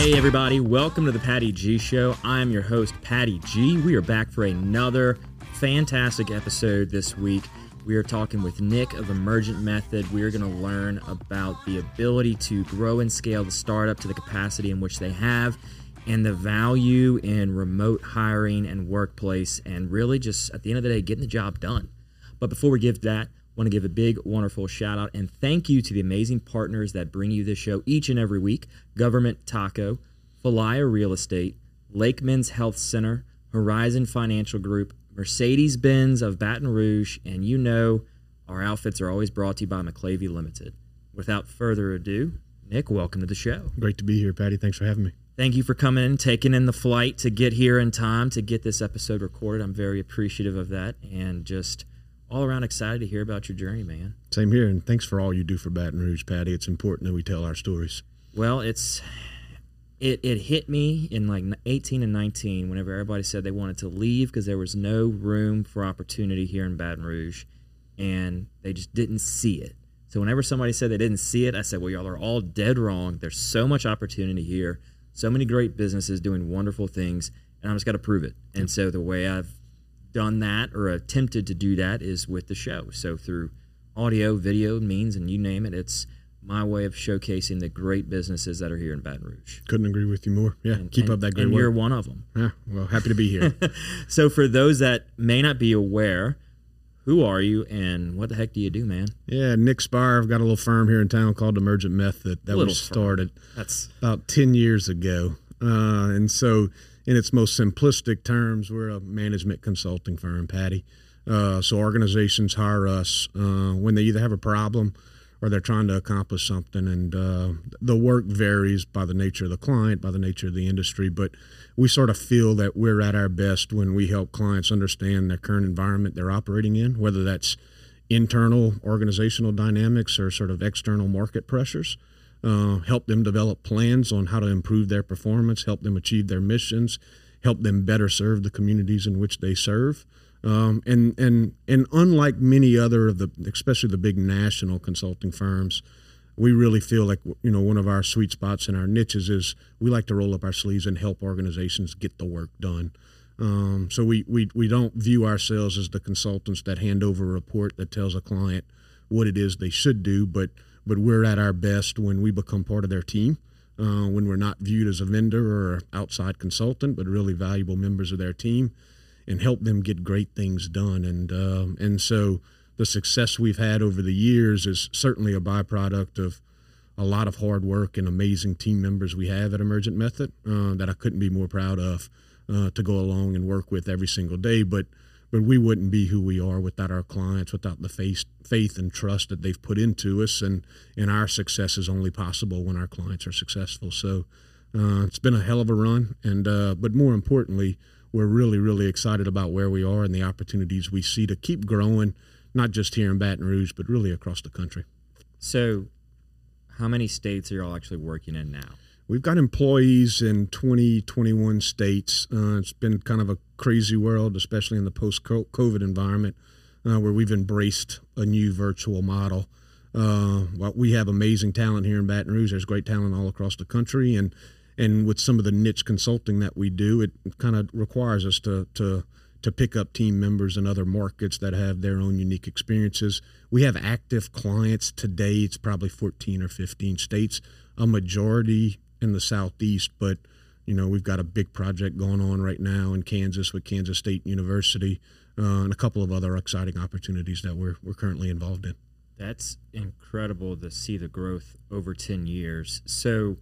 Hey, everybody, welcome to the Patty G Show. I'm your host, Patty G. We are back for another fantastic episode this week. We are talking with Nick of Emergent Method. We are going to learn about the ability to grow and scale the startup to the capacity in which they have and the value in remote hiring and workplace and really just at the end of the day getting the job done. But before we give that, want to give a big, wonderful shout out and thank you to the amazing partners that bring you this show each and every week Government Taco, Falaya Real Estate, Lake Men's Health Center, Horizon Financial Group, Mercedes Benz of Baton Rouge, and you know our outfits are always brought to you by McLavy Limited. Without further ado, Nick, welcome to the show. Great to be here, Patty. Thanks for having me. Thank you for coming in, taking in the flight to get here in time to get this episode recorded. I'm very appreciative of that and just all around excited to hear about your journey, man. Same here, and thanks for all you do for Baton Rouge, Patty. It's important that we tell our stories. Well, it's it it hit me in like 18 and 19 whenever everybody said they wanted to leave because there was no room for opportunity here in Baton Rouge, and they just didn't see it. So whenever somebody said they didn't see it, I said, "Well, y'all are all dead wrong. There's so much opportunity here, so many great businesses doing wonderful things, and I'm just got to prove it." And so the way I've done that or attempted to do that is with the show. So through audio, video means, and you name it, it's my way of showcasing the great businesses that are here in Baton Rouge. Couldn't agree with you more. Yeah, And- keep and- up that great and work. you're one of them. Yeah, well, happy to be here. So for those that may not be aware, who are you and what the heck do you do, man? yeah, Nick Speyrer. I've got a little firm here in town called Emergent Method that we firm. started That's about 10 years ago. Uh, and so, in its most simplistic terms, we're a management consulting firm, Patty. Uh, so, organizations hire us uh, when they either have a problem or they're trying to accomplish something. And uh, the work varies by the nature of the client, by the nature of the industry. But we sort of feel that we're at our best when we help clients understand their current environment they're operating in, whether that's internal organizational dynamics or sort of external market pressures uh, help them develop plans on how to improve their performance, help them achieve their missions, help them better serve the communities in which they serve. Um, and and and unlike many other of the, especially the big national consulting firms, we really feel like you know one of our sweet spots and our niches is we like to roll up our sleeves and help organizations get the work done. Um, so we, we we don't view ourselves as the consultants that hand over a report that tells a client what it is they should do, but but we're at our best when we become part of their team, uh, when we're not viewed as a vendor or outside consultant, but really valuable members of their team, and help them get great things done. And um, and so the success we've had over the years is certainly a byproduct of a lot of hard work and amazing team members we have at Emergent Method uh, that I couldn't be more proud of uh, to go along and work with every single day. But but we wouldn't be who we are without our clients, without the faith, faith and trust that they've put into us, and and our success is only possible when our clients are successful. So uh, it's been a hell of a run, and uh, but more importantly, we're really really excited about where we are and the opportunities we see to keep growing, not just here in Baton Rouge, but really across the country. so how many states are y'all actually working in now? We've got employees in 20, 21 states. Uh, it's been kind of a crazy world, especially in the post COVID environment, uh, where we've embraced a new virtual model. Uh, well, we have amazing talent here in Baton Rouge. There's great talent all across the country, and and with some of the niche consulting that we do, it kind of requires us to to to pick up team members in other markets that have their own unique experiences. We have active clients today. It's probably 14 or 15 states, a majority in the southeast, but you know we've got a big project going on right now in Kansas with Kansas State University uh, and a couple of other exciting opportunities that we're we're currently involved in. That's incredible to see the growth over 10 years. So,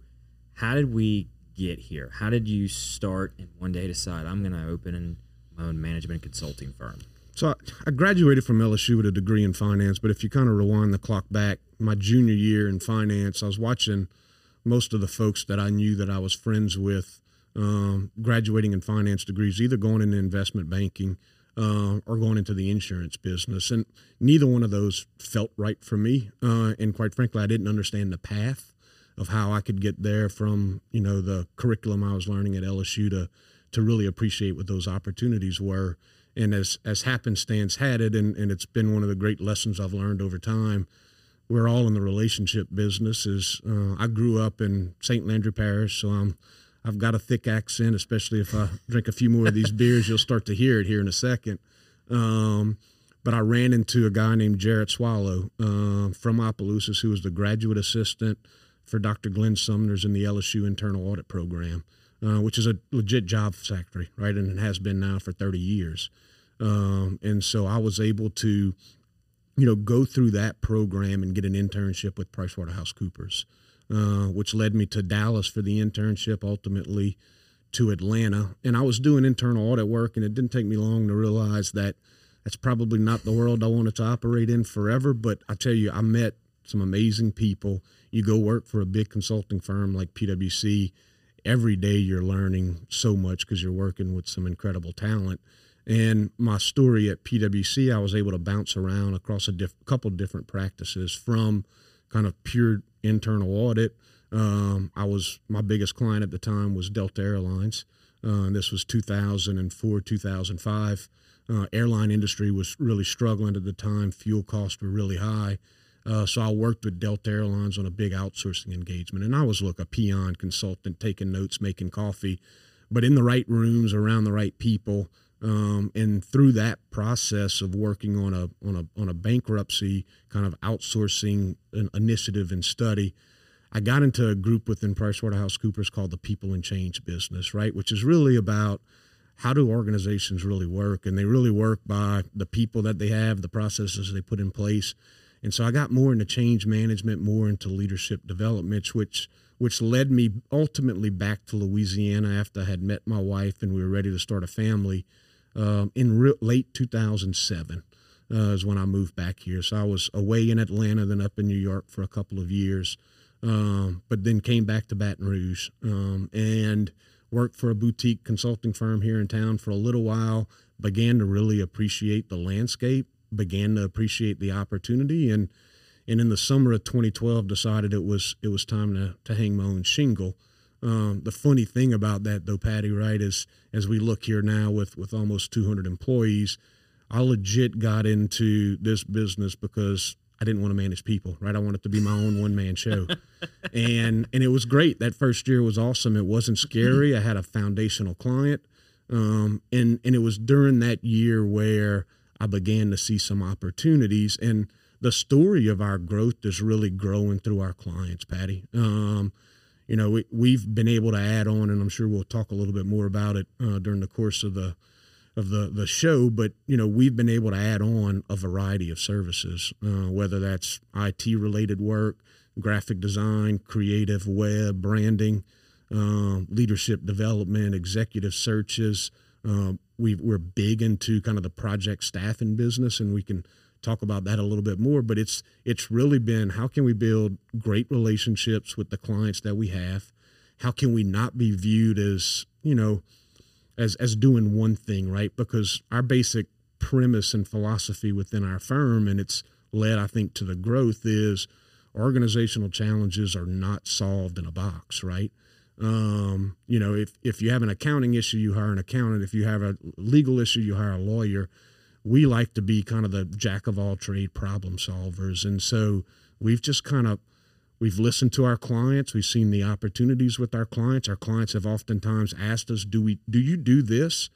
how did we get here? How did you start and one day decide I'm going to open my own management consulting firm? So I- I graduated from LSU with a degree in finance, but if you kind of rewind the clock back, my junior year in finance, I was watching most of the folks that I knew that I was friends with um, graduating in finance degrees, either going into investment banking uh, or going into the insurance business. And neither one of those felt right for me. Uh, and quite frankly, I didn't understand the path of how I could get there from, you know, the curriculum I was learning at LSU to, to really appreciate what those opportunities were. And as, as happenstance had it, and, and it's been one of the great lessons I've learned over time, we're all in the relationship business. Is uh, I grew up in St. Landry Parish, so I'm I've got a thick accent, especially if I drink a few more of these beers. You'll start to hear it here in a second. Um, but I ran into a guy named Jarrett Swallow uh, from Opelousas, who was the graduate assistant for Dr. Glen Sumners in the LSU internal audit program, uh, which is a legit job factory, right? And it has been now for 30 years. Um, and so I was able to, you know, go through that program and get an internship with PricewaterhouseCoopers, uh, which led me to Dallas for the internship, ultimately to Atlanta. And I was doing internal audit work, and it didn't take me long to realize that that's probably not the world I wanted to operate in forever. But I tell you, I met some amazing people. You go work for a big consulting firm like PwC, every day you're learning so much because you're working with some incredible talent. And my story at PwC, I was able to bounce around across a diff- couple different practices from kind of pure internal audit. Um, I was my biggest client at the time was Delta Airlines. Uh, this was 2004, 2005. Uh, airline industry was really struggling at the time. Fuel costs were really high. Uh, so I worked with Delta Airlines on a big outsourcing engagement, and I was look a peon consultant, taking notes, making coffee, but in the right rooms, around the right people, um, and through that process of working on a on a on a bankruptcy kind of outsourcing initiative and study, I got into a group within PricewaterhouseCoopers called the People and Change Business, right, which is really about how do organizations really work, and they really work by the people that they have, the processes they put in place. And so I got more into change management, more into leadership development, which which led me ultimately back to Louisiana after I had met my wife and we were ready to start a family. Um, in re- late 2007 uh, is when I moved back here. So I was away in Atlanta, then up in New York for a couple of years, um, but then came back to Baton Rouge um, and worked for a boutique consulting firm here in town for a little while. Began to really appreciate the landscape began to appreciate the opportunity and and in the summer of 2012 decided it was it was time to, to hang my own shingle. Um, the funny thing about that though, Patty, right, is as we look here now with with almost 200 employees, I legit got into this business because I didn't want to manage people, right? I wanted to be my own one man show, and and it was great. That first year was awesome. It wasn't scary. I had a foundational client, um, and and it was during that year where I began to see some opportunities. And the story of our growth is really growing through our clients, Patty. Um, you know, we, have been able to add on, and I'm sure we'll talk a little bit more about it uh, during the course of the of the the show. But you know, we've been able to add on a variety of services, uh, whether that's IT related work, graphic design, creative web, branding, uh, leadership development, executive searches. Um, we are big into kind of the project staffing business, and we can talk about that a little bit more. But it's it's really been how can we build great relationships with the clients that we have? How can we not be viewed as you know as as doing one thing, right? Because our basic premise and philosophy within our firm, and it's led, I think, to the growth is organizational challenges are not solved in a box, right? Um, you know, if if you have an accounting issue, you hire an accountant. If you have a legal issue, you hire a lawyer. We like to be kind of the jack of all trade problem solvers, and so we've just kind of we've listened to our clients. We've seen the opportunities with our clients. Our clients have oftentimes asked us, "Do we? Do you do this?"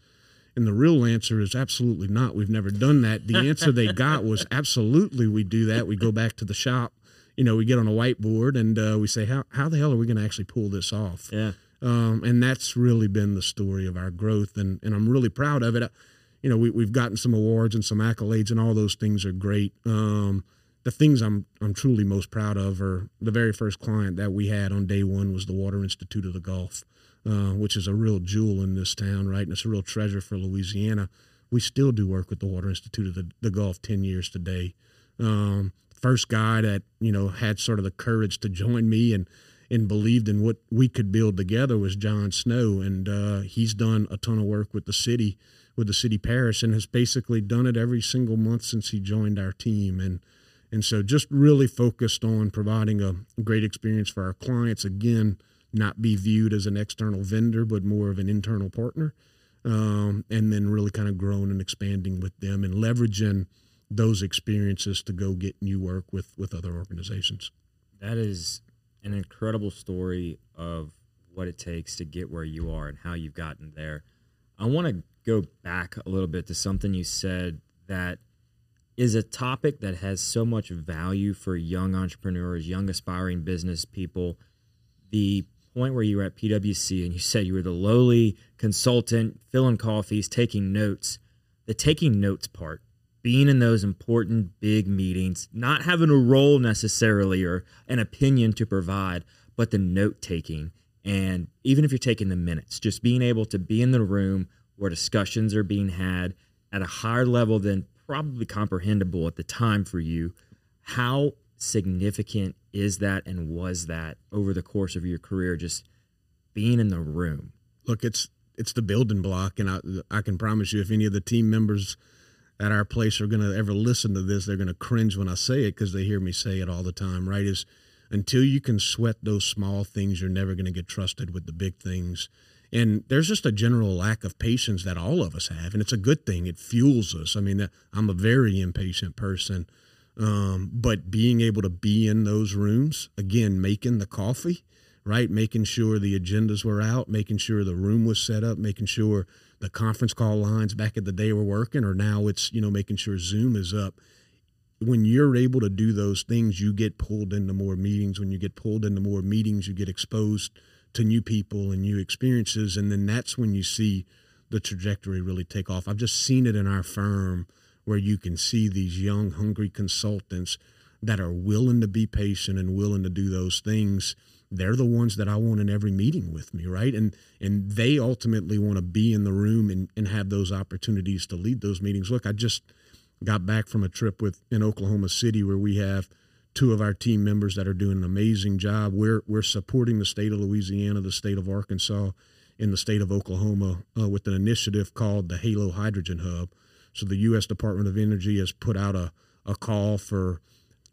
And the real answer is absolutely not. We've never done that. The answer they got was absolutely we do that. We go back to the shop you know, we get on a whiteboard and uh, we say, how, how the hell are we going to actually pull this off? Yeah. Um, and that's really been the story of our growth. And, and I'm really proud of it. You know, we, we've gotten some awards and some accolades and all those things are great. Um, the things I'm, I'm truly most proud of are the very first client that we had on day one was the Water Institute of the Gulf, uh, which is a real jewel in this town, right? And it's a real treasure for Louisiana. We still do work with the Water Institute of the, the Gulf 10 years today. Um, first guy that you know had sort of the courage to join me and and believed in what we could build together was John Snow, and uh, he's done a ton of work with the city, with the city parish, and has basically done it every single month since he joined our team, and and so just really focused on providing a great experience for our clients. Again, not be viewed as an external vendor, but more of an internal partner, um, and then really kind of growing and expanding with them and leveraging those experiences to go get new work with with other organizations. That is an incredible story of what it takes to get where you are and how you've gotten there. I want to go back a little bit to something you said that is a topic that has so much value for young entrepreneurs, young aspiring business people. The point where you were at PwC and you said you were the lowly consultant, filling coffees, taking notes. The taking notes part, being in those important big meetings, not having a role necessarily or an opinion to provide, but the note taking. And even if you're taking the minutes, just being able to be in the room where discussions are being had at a higher level than probably comprehensible at the time for you. How significant is that and was that over the course of your career just being in the room? Look it's it's the building block and i i can promise you if any of the team members at our place are going to ever listen to this they're going to cringe when i say it because they hear me say it all the time right? Is until you can sweat those small things you're never going to get trusted with the big things and there's just a general lack of patience that all of us have and it's a good thing. It fuels us. I mean i'm a very impatient person um, but being able to be in those rooms again making the coffee right? Making sure the agendas were out making sure the room was set up making sure the conference call lines back at the day were working or now it's you know making sure zoom is up. When you're able to do those things you get pulled into more meetings. When you get pulled into more meetings you get exposed to new people and new experiences and then that's when you see the trajectory really take off i've just seen it in our firm where you can see these young hungry consultants that are willing to be patient and willing to do those things they're the ones that I want in every meeting with me, right? And and they ultimately want to be in the room and, and have those opportunities to lead those meetings. Look, I just got back from a trip with in Oklahoma City where we have two of our team members that are doing an amazing job. We're we're supporting the state of Louisiana, the state of Arkansas, in the state of Oklahoma uh, with an initiative called the Halo Hydrogen Hub. So the U.S. Department of Energy has put out a, a call for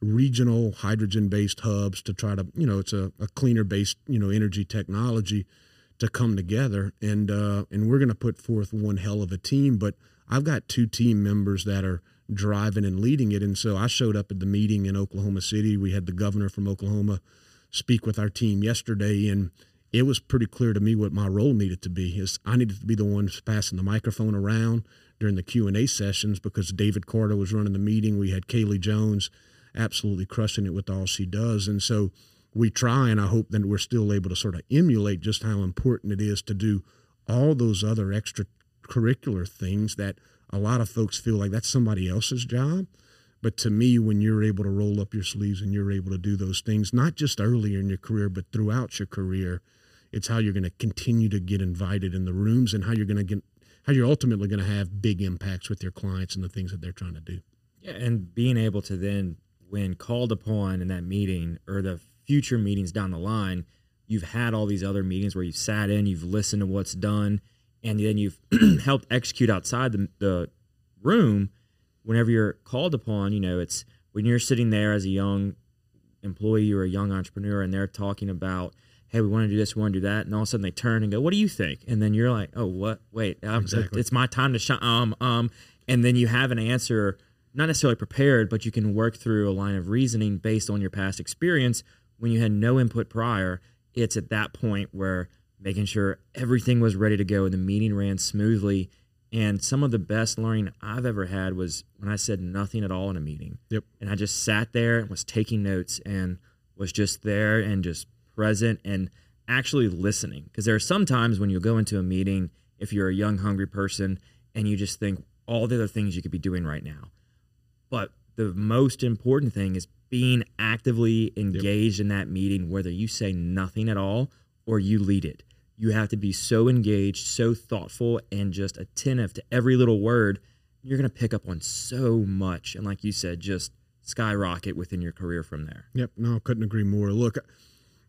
regional hydrogen based hubs to try to you know it's a, a cleaner based you know energy technology to come together and uh, and we're going to put forth one hell of a team but I've got two team members that are driving and leading it. And so I showed up at the meeting in Oklahoma City. We had the governor from Oklahoma speak with our team yesterday, and it was pretty clear to me what my role needed to be. Is I needed to be the one passing the microphone around during the Q and A sessions because David Carter was running the meeting. We had Kaylee Jones absolutely crushing it with all she does, and so we try, and I hope that we're still able to sort of emulate just how important it is to do all those other extracurricular things that a lot of folks feel like that's somebody else's job. But to me, when you're able to roll up your sleeves and you're able to do those things, not just earlier in your career, but throughout your career, it's how you're going to continue to get invited in the rooms and how you're going to get, how you're ultimately going to have big impacts with your clients and the things that they're trying to do. Yeah, and being able to then, when called upon in that meeting or the future meetings down the line, you've had all these other meetings where you've sat in, you've listened to what's done, and then you've helped execute outside the, the room whenever you're called upon you know it's when you're sitting there as a young employee or a young entrepreneur and they're talking about hey we want to do this we want to do that and all of a sudden they turn and go what do you think? And then you're like oh what? Wait exactly. it's my time to shine um um and then you have an answer not necessarily prepared but you can work through a line of reasoning based on your past experience when you had no input prior. It's at that point where making sure everything was ready to go and the meeting ran smoothly. And some of the best learning I've ever had was when I said nothing at all in a meeting. Yep. And I just sat there and was taking notes and was just there and just present and actually listening. Because there are some times when you go into a meeting, if you're a young, hungry person, and you just think all the other things you could be doing right now. But the most important thing is being actively engaged yep. in that meeting, whether you say nothing at all or you lead it you have to be so engaged, so thoughtful, and just attentive to every little word. You're going to pick up on so much. And like you said, just skyrocket within your career from there. Yep. No, couldn't agree more. Look,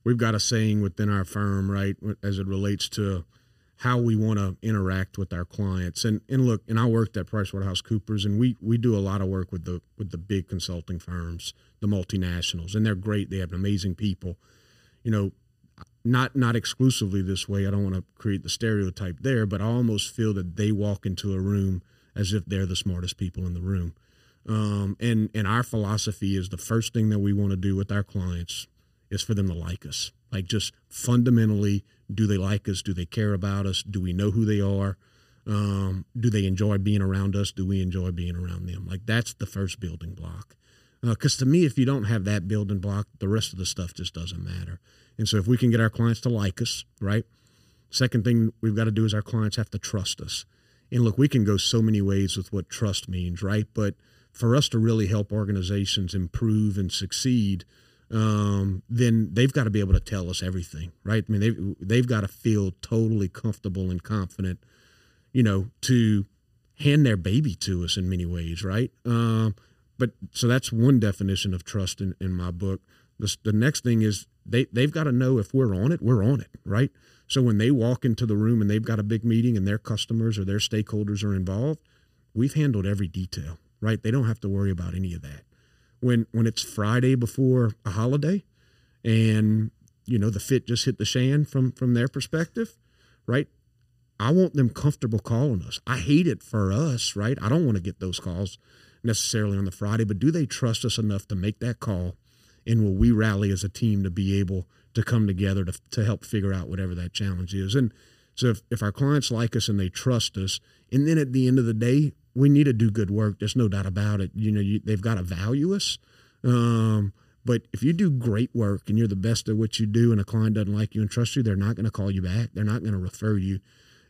we've got a saying within our firm, right, as it relates to how we want to interact with our clients. And and look, and I worked at PricewaterhouseCoopers, and we we do a lot of work with the with the big consulting firms, the multinationals, and they're great. They have amazing people. You know, not not exclusively this way. I don't want to create the stereotype there, but I almost feel that they walk into a room as if they're the smartest people in the room. Um, and and our philosophy is the first thing that we want to do with our clients is for them to like us. Like just fundamentally, do they like us? Do they care about us? Do we know who they are? Um, do they enjoy being around us? Do we enjoy being around them? Like that's the first building block. Because uh, to me, if you don't have that building block, the rest of the stuff just doesn't matter. And so if we can get our clients to like us, right? Second thing we've got to do is our clients have to trust us. And look, we can go so many ways with what trust means, right? But for us to really help organizations improve and succeed, um, then they've got to be able to tell us everything, right? I mean, they've, they've got to feel totally comfortable and confident, you know, to hand their baby to us in many ways, right? Um, but so that's one definition of trust in, in my book. The, the next thing is they, they've got to know if we're on it, we're on it, right? So when they walk into the room and they've got a big meeting and their customers or their stakeholders are involved, we've handled every detail, right? They don't have to worry about any of that when when it's Friday before a holiday, and you know the fit just hit the shan from from their perspective, right? I want them comfortable calling us. I hate it for us, right? I don't want to get those calls necessarily on the Friday, but do they trust us enough to make that call? And will we rally as a team to be able to come together to, to help figure out whatever that challenge is? And so if, if our clients like us and they trust us, and then at the end of the day, we need to do good work. There's no doubt about it. You know, you, they've got to value us. Um, but if you do great work and you're the best at what you do, and a client doesn't like you and trust you, they're not going to call you back. They're not going to refer you.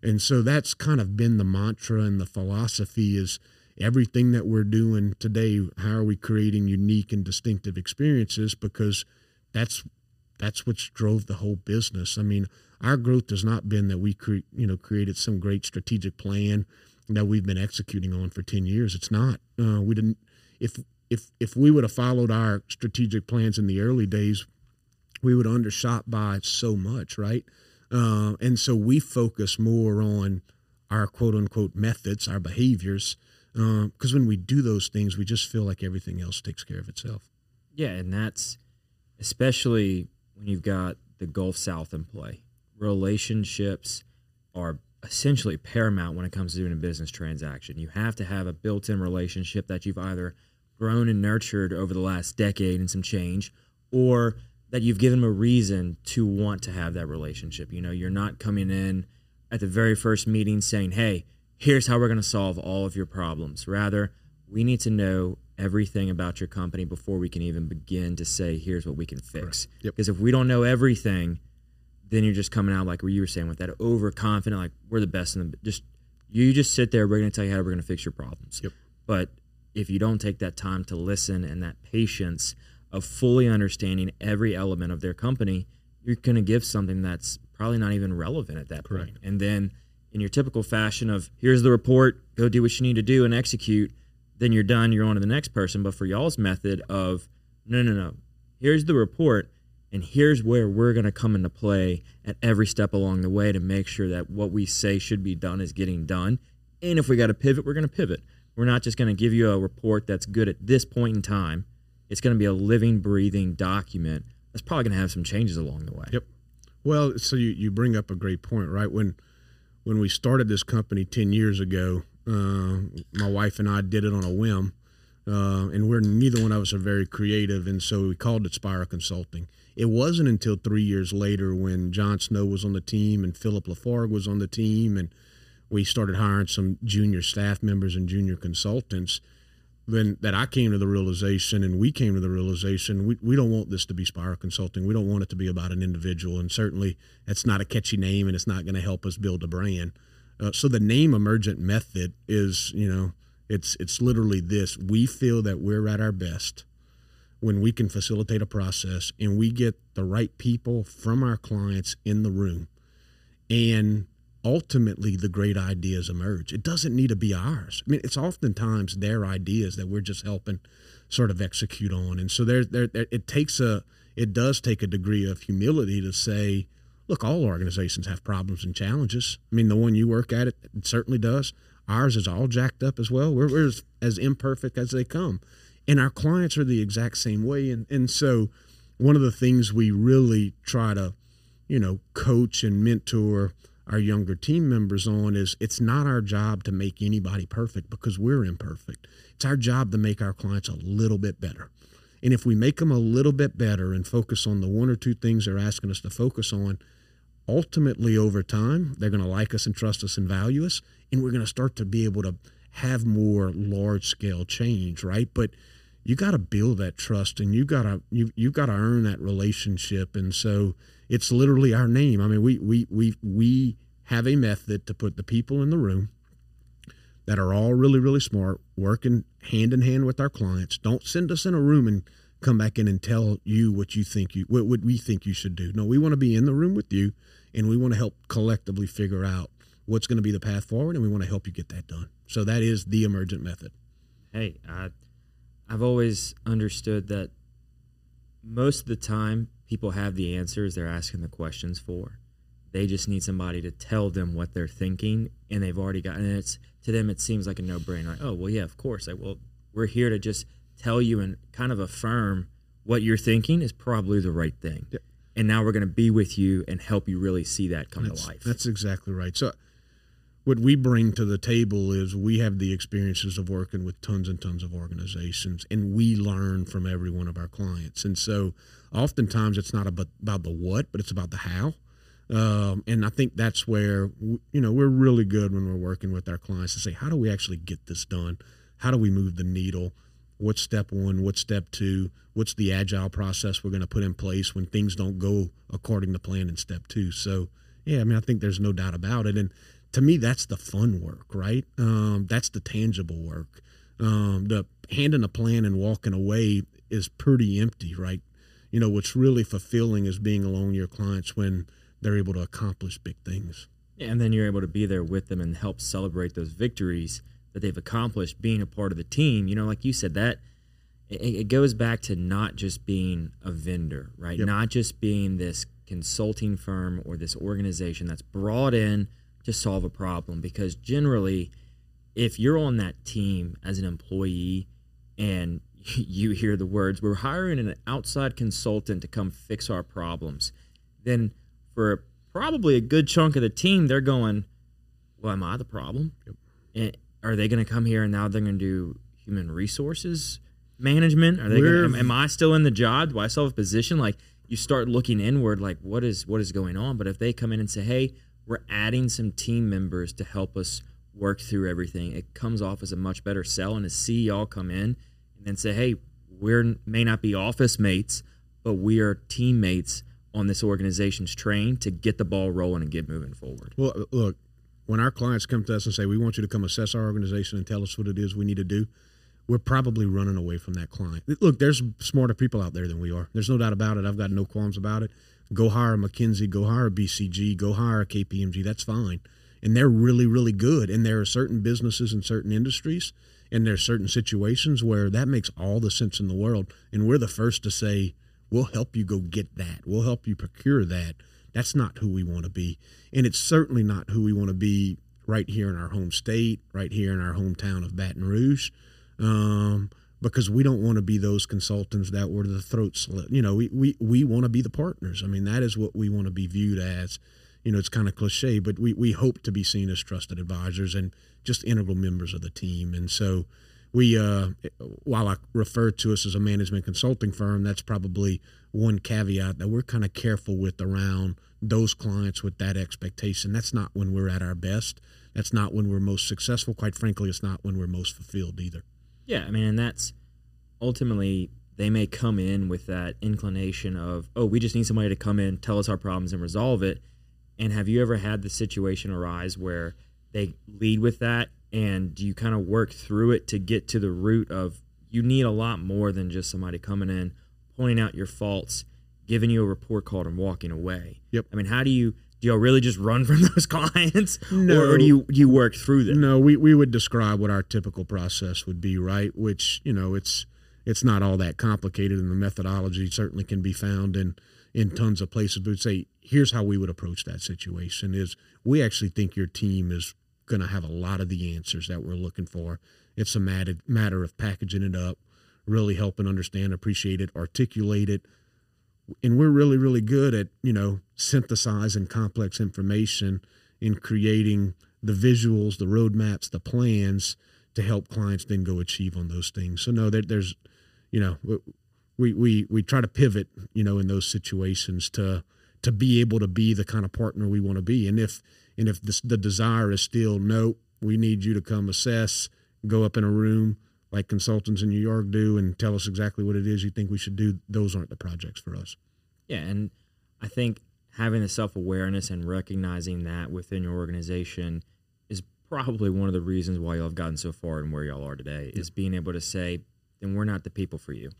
And so that's kind of been the mantra and the philosophy is everything that we're doing today. How are we creating unique and distinctive experiences? Because that's that's what's drove the whole business. I mean, our growth has not been that we cre- you know created some great strategic plan that we've been executing on for 10 years. It's not. Uh, we didn't if if if we would have followed our strategic plans in the early days, we would undershot by so much, right? Uh, and so we focus more on our quote unquote methods, our behaviors, because uh, when we do those things, we just feel like everything else takes care of itself. Yeah, and that's especially when you've got the Gulf South in play. Relationships are essentially paramount when it comes to doing a business transaction. You have to have a built in relationship that you've either grown and nurtured over the last decade and some change, or that you've given them a reason to want to have that relationship. You know, you're not coming in at the very first meeting saying, hey, here's how we're going to solve all of your problems. Rather, we need to know everything about your company before we can even begin to say, here's what we can fix. Because yep. if we don't know everything, then you're just coming out like what you were saying with that overconfident, like we're the best in the just you just sit there, we're gonna tell you how we're gonna fix your problems. Yep. But if you don't take that time to listen and that patience of fully understanding every element of their company, you're gonna give something that's probably not even relevant at that Correct. point. And then in your typical fashion of here's the report, go do what you need to do and execute, then you're done, you're on to the next person. But for y'all's method of no, no, no, here's the report and here's where we're going to come into play at every step along the way to make sure that what we say should be done is getting done. And if we got to pivot, we're going to pivot. We're not just going to give you a report that's good at this point in time. It's going to be a living, breathing document that's probably going to have some changes along the way. Yep. Well, so you, you bring up a great point, right? When when we started this company 10 years ago, uh, my wife and I did it on a whim. Uh, and we're neither one of us are very creative, and so we called it Speyrer Consulting it wasn't until three years later when John Snow was on the team and Philip Lafargue was on the team, and we started hiring some junior staff members and junior consultants. Then that I came to the realization, and we came to the realization, we, we don't want this to be Speyrer Consulting. We don't want it to be about an individual, and certainly it's not a catchy name, and it's not going to help us build a brand. Uh, so the name Emergent Method is, you know, it's it's literally this. We feel that we're at our best when we can facilitate a process and we get the right people from our clients in the room and ultimately the great ideas emerge. It doesn't need to be ours. I mean it's oftentimes their ideas that we're just helping sort of execute on. And so there, there, there it takes a it does take a degree of humility to say look all organizations have problems and challenges. I mean the one you work at it, it certainly does. Ours is all jacked up as well. We're, we're as, as imperfect as they come. And our clients are the exact same way. And and so one of the things we really try to you know coach and mentor our younger team members on is it's not our job to make anybody perfect because we're imperfect. It's our job to make our clients a little bit better. And if we make them a little bit better and focus on the one or two things they're asking us to focus on, ultimately over time, they're going to like us and trust us and value us. And we're going to start to be able to have more large scale change, right? But you got to build that trust and you got to you you got to earn that relationship and so it's literally our name. I mean we we we we have a method to put the people in the room that are all really really smart working hand in hand with our clients. Don't send us in a room and come back in and tell you what you think you what, what we think you should do. No we want to be in the room with you and we want to help collectively figure out what's going to be the path forward and we want to help you get that done. So that is the emergent method. Hey i I've always understood that most of the time people have the answers they're asking the questions for. They just need somebody to tell them what they're thinking, and they've already got. And it's to them, it seems like a no-brainer. Like, oh well, yeah, of course. Like, well, we're here to just tell you and kind of affirm what you're thinking is probably the right thing. Yep. And now we're going to be with you and help you really see that come that's, to life. That's exactly right. So what we bring to the table is we have the experiences of working with tons and tons of organizations and we learn from every one of our clients and so oftentimes it's not about, the what but it's about the how. Um, and i think that's where you know we're really good when we're working with our clients to say how do we actually get this done? How do we move the needle? What's step one? What's step two? What's the agile process we're going to put in place when things don't go according to plan in step two? So yeah i mean i think there's no doubt about it. And to me, that's the fun work, right? Um, that's the tangible work. Um, the handing a plan and walking away is pretty empty, right? You know, what's really fulfilling is being along your clients when they're able to accomplish big things. And then you're able to be there with them and help celebrate those victories that they've accomplished being a part of the team. You know, like you said, that it, it goes back to not just being a vendor, right? Yep. Not just being this consulting firm or this organization that's brought in – to solve a problem because generally if you're on that team as an employee and you hear the words we're hiring an outside consultant to come fix our problems. Then for probably a good chunk of the team they're going well am i the problem? Yep. and are they going to come here and now they're going to do human resources management? Are they gonna, am, am i still in the job? Do i still have a position? Like you start looking inward like what is what is going on? But if they come in and say hey we're adding some team members to help us work through everything. It comes off as a much better sell, and to see y'all come in and then say, "Hey, we may not be office mates, but we are teammates on this organization's train to get the ball rolling and get moving forward." Well, look, when our clients come to us and say, "We want you to come assess our organization and tell us what it is we need to do," we're probably running away from that client. Look, there's smarter people out there than we are. There's no doubt about it. I've got no qualms about it. Go hire a McKinsey, go hire a BCG, go hire a KPMG. That's fine. And they're really, really good. And there are certain businesses and certain industries and there's certain situations where that makes all the sense in the world. And we're the first to say, we'll help you go get that. We'll help you procure that. That's not who we want to be. And it's certainly not who we want to be right here in our home state, right here in our hometown of Baton Rouge. Um, because we don't want to be those consultants that were the throat slit. You know, we, we, we want to be the partners. I mean, that is what we want to be viewed as. You know, it's kind of cliche, but we, we hope to be seen as trusted advisors and just integral members of the team. And so we, uh, while I refer to us as a management consulting firm, that's probably one caveat that we're kind of careful with around those clients with that expectation. That's not when we're at our best. That's not when we're most successful. Quite frankly, it's not when we're most fulfilled either. Yeah, I mean, and that's ultimately they may come in with that inclination of, oh, we just need somebody to come in, tell us our problems, and resolve it. And have you ever had the situation arise where they lead with that, and you kind of work through it to get to the root of you need a lot more than just somebody coming in, pointing out your faults, giving you a report card, and walking away. Yep. I mean, how do you do y'all really just run from those clients? No, or, or, do you do you work through them? No we, we would describe what our typical process would be right? Which you know it's it's not all that complicated and the methodology certainly can be found in in tons of places. But say here's how we would approach that situation is we actually think your team is going to have a lot of the answers that we're looking for it's a matter, matter of packaging it up really helping understand appreciate it articulate it and we're really really good at you know synthesizing complex information in creating the visuals, the roadmaps, the plans to help clients then go achieve on those things. So no, there, there's, you know, we we we try to pivot, you know, in those situations to to be able to be the kind of partner we want to be. And if and if this, the desire is still no, we need you to come assess, go up in a room like consultants in New York do, and tell us exactly what it is you think we should do. Those aren't the projects for us. Yeah, and I think having the self awareness and recognizing that within your organization is probably one of the reasons why y'all have gotten so far and where y'all are today. Is being able to say, then we're not the people for you.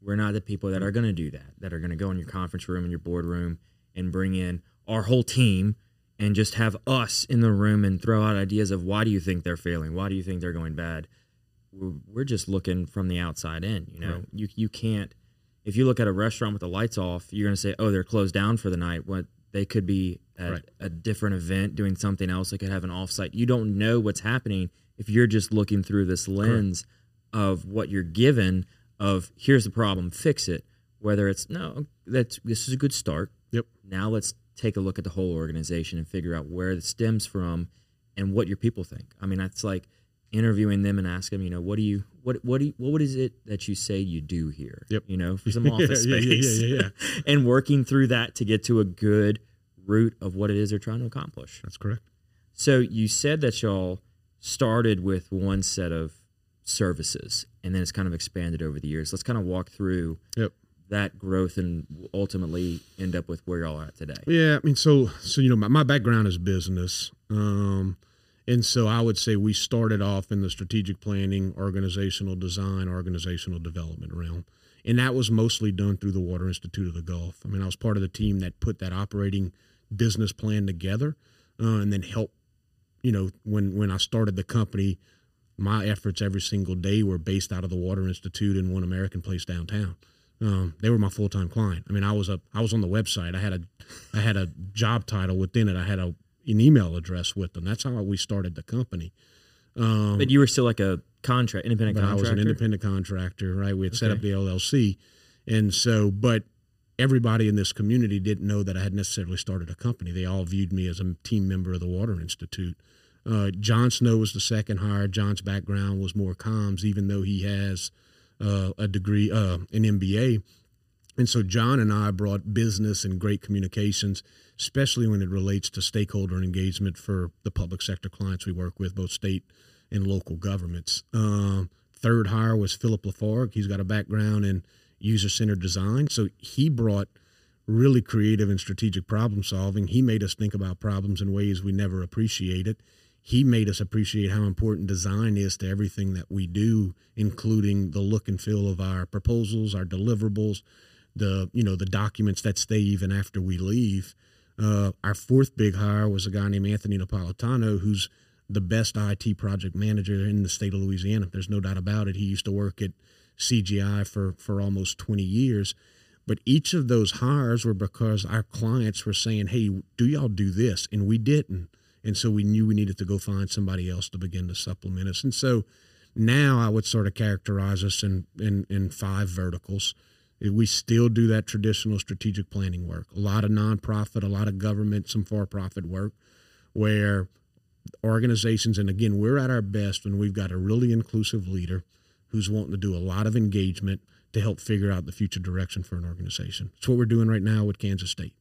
We're not the people that mm-hmm. are going to do that. That are going to go in your conference room and your boardroom and bring in our whole team and just have us in the room and throw out ideas of why do you think they're failing? Why do you think they're going bad? We're just looking from the outside in. You know, right. you you can't. If you look at a restaurant with the lights off, you're going to say, "Oh, they're closed down for the night." What they could be at right. a different event doing something else. They could have an offsite. You don't know what's happening if you're just looking through this lens of what you're given. Of here's the problem, fix it. Whether it's no, that's this is a good start. Yep. Now let's take a look at the whole organization and figure out where it stems from and what your people think. I mean, that's like interviewing them and ask them, you know, what do you, what, what do you, what is it that you say you do here? Yep. You know, for some office yeah, space. Yeah, yeah, yeah, and working through that to get to a good root of what it is they're trying to accomplish. That's correct. So you said that y'all started with one set of services and then it's kind of expanded over the years. Let's kind of walk through yep that growth and ultimately end up with where y'all are at today? Yeah, I mean, so so you know, my, my background is business, um, and so I would say we started off in the strategic planning, organizational design, organizational development realm, and that was mostly done through the Water Institute of the Gulf. I mean, I was part of the team that put that operating business plan together, uh, and then helped. You know, when when I started the company, my efforts every single day were based out of the Water Institute in One American Place downtown. Um, they were my full time client. I mean, I was a I was on the website. I had a I had a job title within it. I had a an email address with them. That's how we started the company. Um, but you were still like a contract independent but contractor. I was an independent contractor, right? We had okay. set up the LLC, and so but everybody in this community didn't know that I had necessarily started a company. They all viewed me as a team member of the Water Institute. Uh, John Snow was the second hire. John's background was more comms, even though he has uh, a degree, uh, an MBA. And so John and I brought business and great communications, especially when it relates to stakeholder engagement for the public sector clients we work with, both state and local governments. Um, third hire was Philip Lafargue. He's got a background in user centered design. So he brought really creative and strategic problem solving. He made us think about problems in ways we never appreciated he made us appreciate how important design is to everything that we do, including the look and feel of our proposals, our deliverables, the you know the documents that stay even after we leave. Uh, our fourth big hire was a guy named Anthony Napolitano, who's the best IT project manager in the state of Louisiana. There's no doubt about it. He used to work at CGI for for almost 20 years. But each of those hires were because our clients were saying, "Hey, do y'all do this?" and we didn't and so we knew we needed to go find somebody else to begin to supplement us. And so now I would sort of characterize us in, in, in five verticals. We still do that traditional strategic planning work, a lot of nonprofit, a lot of government, some for profit work, where organizations, and again, we're at our best when we've got a really inclusive leader who's wanting to do a lot of engagement to help figure out the future direction for an organization. It's what we're doing right now with Kansas State.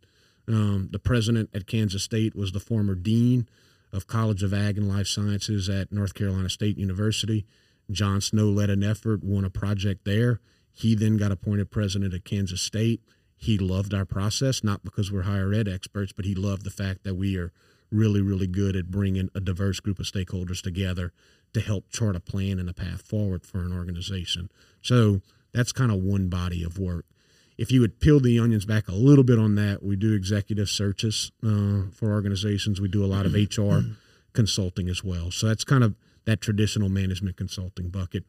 Um, the president at Kansas State was the former dean of College of Ag and Life Sciences at North Carolina State University. John Snow led an effort, won a project there. He then got appointed president at Kansas State. He loved our process, not because we're higher ed experts, but he loved the fact that we are really, really good at bringing a diverse group of stakeholders together to help chart a plan and a path forward for an organization. So that's kind of one body of work if you would peel the onions back a little bit on that, we do executive searches uh, for organizations. We do a lot of HR consulting as well. So that's kind of that traditional management consulting bucket.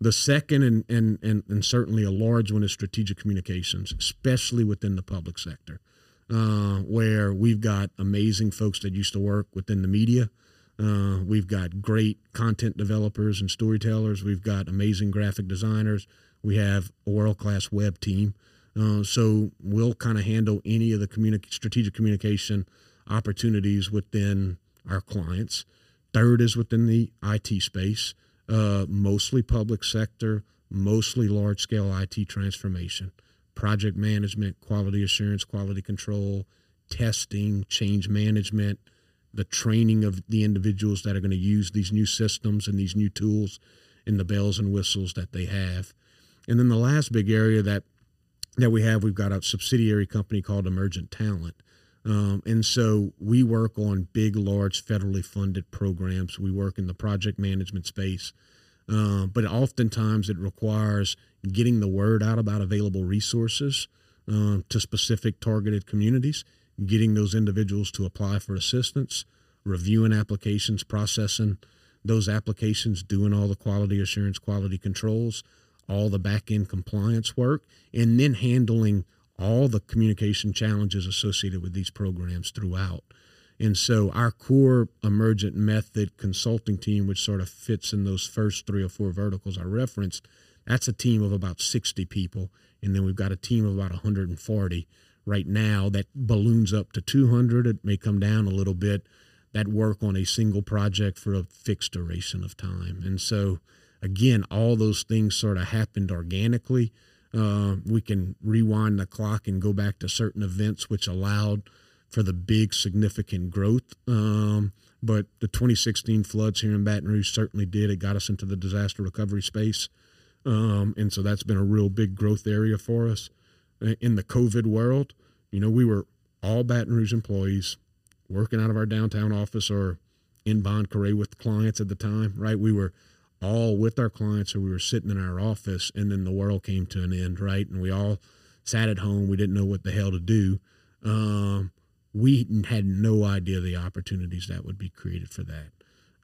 The second and, and, and, and certainly a large one is strategic communications, especially within the public sector, uh, where we've got amazing folks that used to work within the media. Uh, we've got great content developers and storytellers. We've got amazing graphic designers. We have a world class web team. Uh, so we'll kind of handle any of the communi- strategic communication opportunities within our clients. Third is within the IT space, uh, mostly public sector, mostly large scale IT transformation, project management, quality assurance, quality control, testing, change management, the training of the individuals that are going to use these new systems and these new tools and the bells and whistles that they have. And then the last big area that that we have, we've got a subsidiary company called Emergent Talent. Um, and so we work on big, large, federally funded programs. We work in the project management space. Uh, but oftentimes it requires getting the word out about available resources uh, to specific targeted communities, getting those individuals to apply for assistance, reviewing applications, processing those applications, doing all the quality assurance, quality controls, all the back end compliance work, and then handling all the communication challenges associated with these programs throughout. And so our core emergent method consulting team, which sort of fits in those first three or four verticals I referenced, that's a team of about 60 people. And then we've got a team of about 140 right now that balloons up to 200. It may come down a little bit that work on a single project for a fixed duration of time. And so, again, all those things sort of happened organically. Uh, we can rewind the clock and go back to certain events which allowed for the big significant growth. Um, but the 2016 floods here in Baton Rouge certainly did. It got us into the disaster recovery space. Um, and so that's been a real big growth area for us. In the COVID world, you know, we were all Baton Rouge employees working out of our downtown office or in Bon Carré with clients at the time, right? We were all with our clients or we were sitting in our office and then the world came to an end, right? And we all sat at home. We didn't know what the hell to do. Um, we had no idea the opportunities that would be created for that.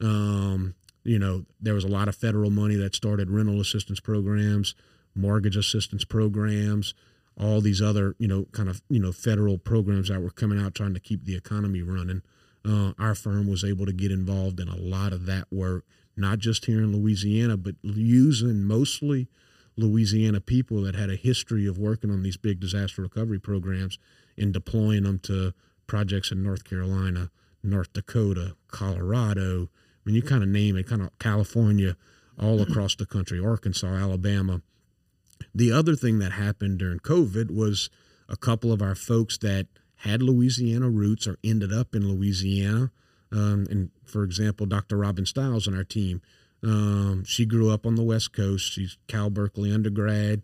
Um, you know, there was a lot of federal money that started rental assistance programs, mortgage assistance programs, all these other, you know, kind of, you know, federal programs that were coming out trying to keep the economy running. Uh, our firm was able to get involved in a lot of that work, not just here in Louisiana, but using mostly Louisiana people that had a history of working on these big disaster recovery programs and deploying them to projects in North Carolina, North Dakota, Colorado. I mean, you kind of name it, kind of California, all across the country, Arkansas, Alabama. The other thing that happened during COVID was a couple of our folks that had Louisiana roots or ended up in Louisiana. Um, and for example, Dr. Robin Stiles on our team, um, she grew up on the West Coast. She's Cal Berkeley undergrad,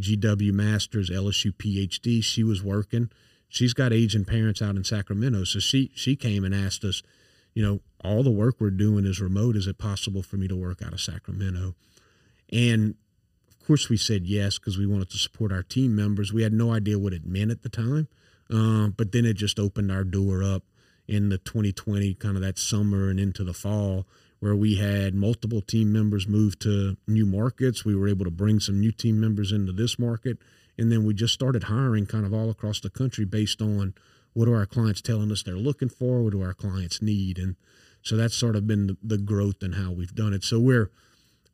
GW Masters, LSU PhD. She was working she's got aging parents out in Sacramento. So she she came and asked us, you know, all the work we're doing is remote. Is it possible for me to work out of Sacramento? And of course, we said yes because we wanted to support our team members. We had no idea what it meant at the time, uh, but then it just opened our door up in the 2020 kind of that summer and into the fall where we had multiple team members move to new markets. We were able to bring some new team members into this market and then we just started hiring kind of all across the country based on what are our clients telling us they're looking for, what do our clients need, and so that's sort of been the, the growth and how we've done it. So we're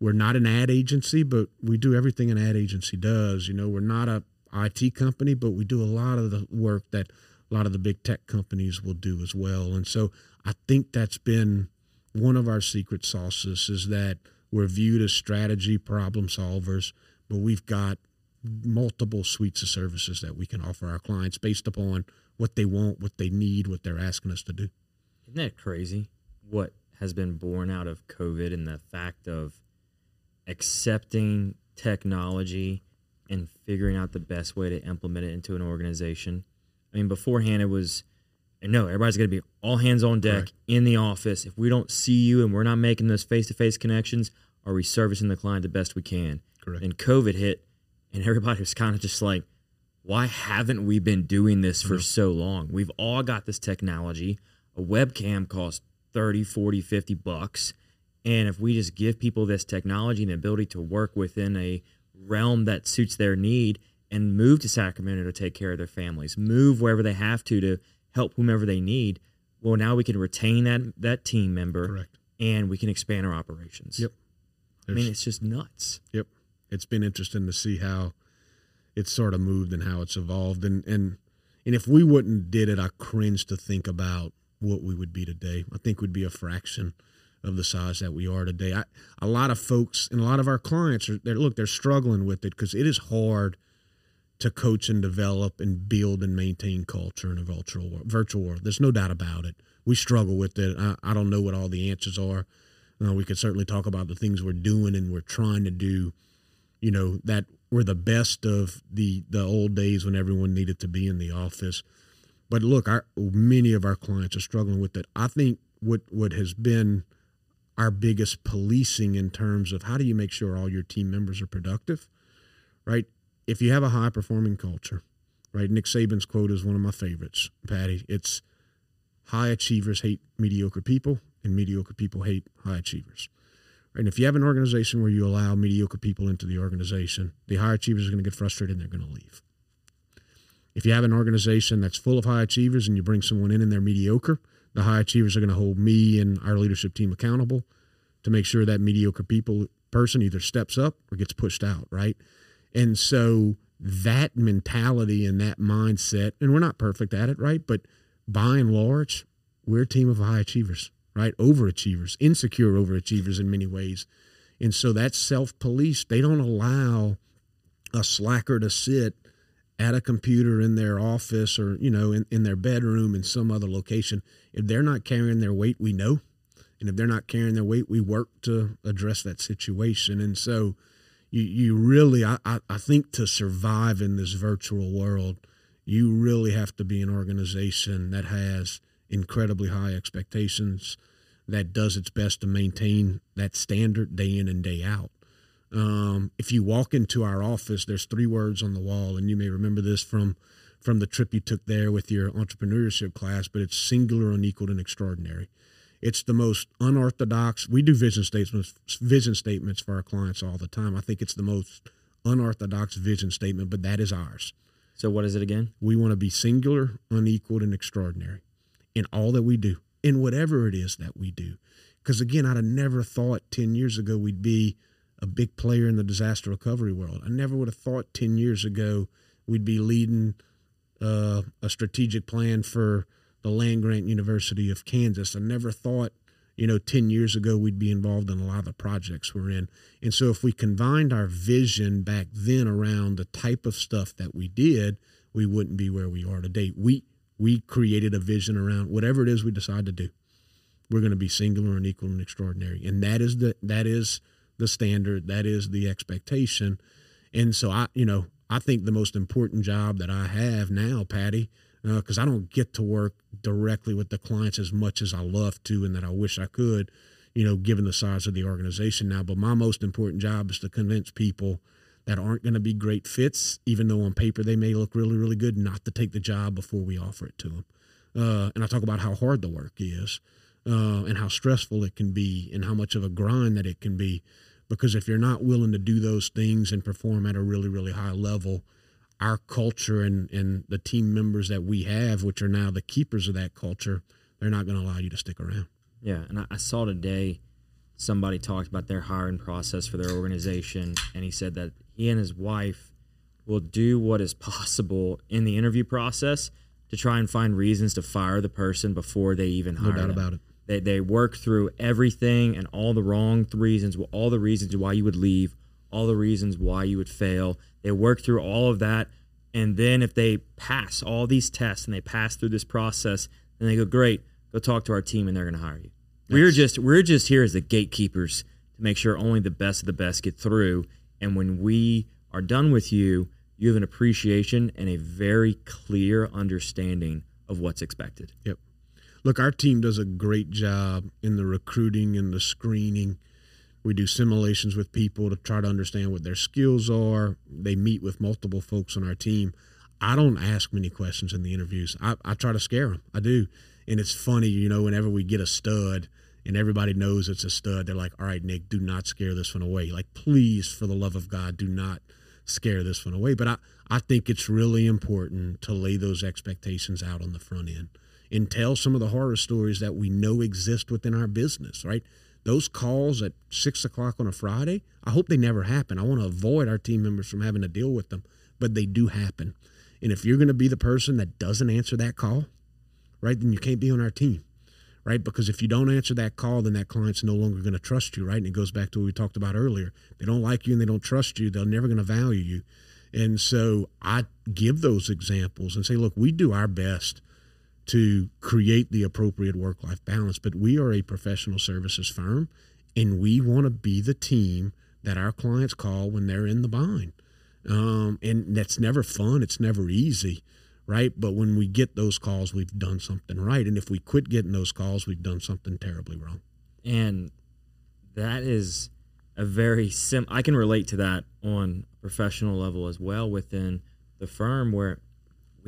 we're not an ad agency, but we do everything an ad agency does. You know, we're not a IT company, but we do a lot of the work that a lot of the big tech companies will do as well. And so I think that's been one of our secret sauces is that we're viewed as strategy problem solvers, but we've got multiple suites of services that we can offer our clients based upon what they want, what they need, what they're asking us to do. Isn't that crazy? What has been born out of COVID and the fact of accepting technology and figuring out the best way to implement it into an organization. I mean, beforehand it was no, everybody's going to be all hands on deck Correct. in the office. If we don't see you and we're not making those face to face connections, are we servicing the client the best we can? Correct. And COVID hit, and everybody was kind of just like, why haven't we been doing this for mm-hmm. so long? We've all got this technology. A webcam costs 30, 40, 50 bucks. And if we just give people this technology and the ability to work within a realm that suits their need and move to Sacramento to take care of their families, move wherever they have to to help whomever they need, well, now we can retain that that team member Correct. and we can expand our operations. Yep. There's, I mean, it's just nuts. Yep it's been interesting to see how it's sort of moved and how it's evolved and and And if we wouldn't did it, I cringe to think about what we would be today. I think we'd be a fraction of the size that we are today. I, a lot of folks and a lot of our clients are they're, look they're struggling with it because it is hard to coach and develop and build and maintain culture in a virtual world, virtual world. There's no doubt about it. We struggle with it. I, I don't know what all the answers are. We could certainly talk about the things we're doing and we're trying to do. You know that we're the best of the the old days when everyone needed to be in the office. But look, our many of our clients are struggling with it. I think what what has been our biggest policing in terms of how do you make sure all your team members are productive, right? If you have a high performing culture, right? Nick Saban's quote is one of my favorites, Patty. It's high achievers hate mediocre people, and mediocre people hate high achievers. Right? And if you have an organization where you allow mediocre people into the organization, the high achievers are going to get frustrated and they're going to leave. If you have an organization that's full of high achievers and you bring someone in and they're mediocre, the high achievers are going to hold me and our leadership team accountable to make sure that mediocre people person either steps up or gets pushed out, right? And so that mentality and that mindset, and we're not perfect at it, right? But by and large, we're a team of high achievers, right? Overachievers, insecure overachievers in many ways. And so that self police, they don't allow a slacker to sit at a computer in their office or you know in, in their bedroom in some other location if they're not carrying their weight we know. And if they're not carrying their weight we work to address that situation. And so you you really I, I think to survive in this virtual world you really have to be an organization that has incredibly high expectations that does its best to maintain that standard day in and day out um, if you walk into our office, there's three words on the wall, and you may remember this from from the trip you took there with your entrepreneurship class. But it's singular, unequaled, and extraordinary. It's the most unorthodox. We do vision statements, vision statements for our clients all the time. I think it's the most unorthodox vision statement, but that is ours. So, what is it again? We want to be singular, unequaled, and extraordinary in all that we do, in whatever it is that we do. Because again, I'd have never thought 10 years ago we'd be a big player in the disaster recovery world. I never would have thought 10 years ago we'd be leading uh, a strategic plan for the land grant University of Kansas. I never thought, you know, 10 years ago we'd be involved in a lot of the projects we're in. And so if we combined our vision back then around the type of stuff that we did, we wouldn't be where we are today. We we created a vision around whatever it is we decide to do. We're going to be singular and equal and extraordinary. And that is the that is the standard, that is the expectation. And so I, you know, I think the most important job that I have now, Patty, because uh, I don't get to work directly with the clients as much as I love to and that I wish I could, you know, given the size of the organization now. But my most important job is to convince people that aren't going to be great fits, even though on paper they may look really, really good, not to take the job before we offer it to them. Uh, and I talk about how hard the work is uh, and how stressful it can be and how much of a grind that it can be because if you're not willing to do those things and perform at a really really high level our culture and and the team members that we have which are now the keepers of that culture they're not going to allow you to stick around yeah and I, saw today somebody talked about their hiring process for their organization and he said that he and his wife will do what is possible in the interview process to try and find reasons to fire the person before they even hire no doubt them. about it they, they work through everything and all the wrong reasons, all the reasons why you would leave, all the reasons why you would fail. They work through all of that. And then if they pass all these tests and they pass through this process, then they go, great, go talk to our team and they're going to hire you. We're just we're just here as the gatekeepers to make sure only the best of the best get through. And when we are done with you, you have an appreciation and a very clear understanding of what's expected. Yep look, our team does a great job in the recruiting and the screening. We do simulations with people to try to understand what their skills are. They meet with multiple folks on our team. I don't ask many questions in the interviews. I, I try to scare them. I do. And it's funny, you know, whenever we get a stud and everybody knows it's a stud, they're like, all right, Nick, do not scare this one away. Like, please, for the love of God, do not scare this one away. But I, I think it's really important to lay those expectations out on the front end and tell some of the horror stories that we know exist within our business, right? Those calls at six o'clock on a Friday, I hope they never happen. I want to avoid our team members from having to deal with them, but they do happen. And if you're going to be the person that doesn't answer that call, right, then you can't be on our team, right? Because if you don't answer that call, then that client's no longer going to trust you, right? And it goes back to what we talked about earlier. They don't like you and they don't trust you. They're never going to value you. And so I give those examples and say, look, we do our best to create the appropriate work life balance, but we are a professional services firm and we want to be the team that our clients call when they're in the bind. Um, and that's never fun, it's never easy, right? But when we get those calls, we've done something right. And if we quit getting those calls, we've done something terribly wrong. And that is a very sim I can relate to that on a professional level as well within the firm where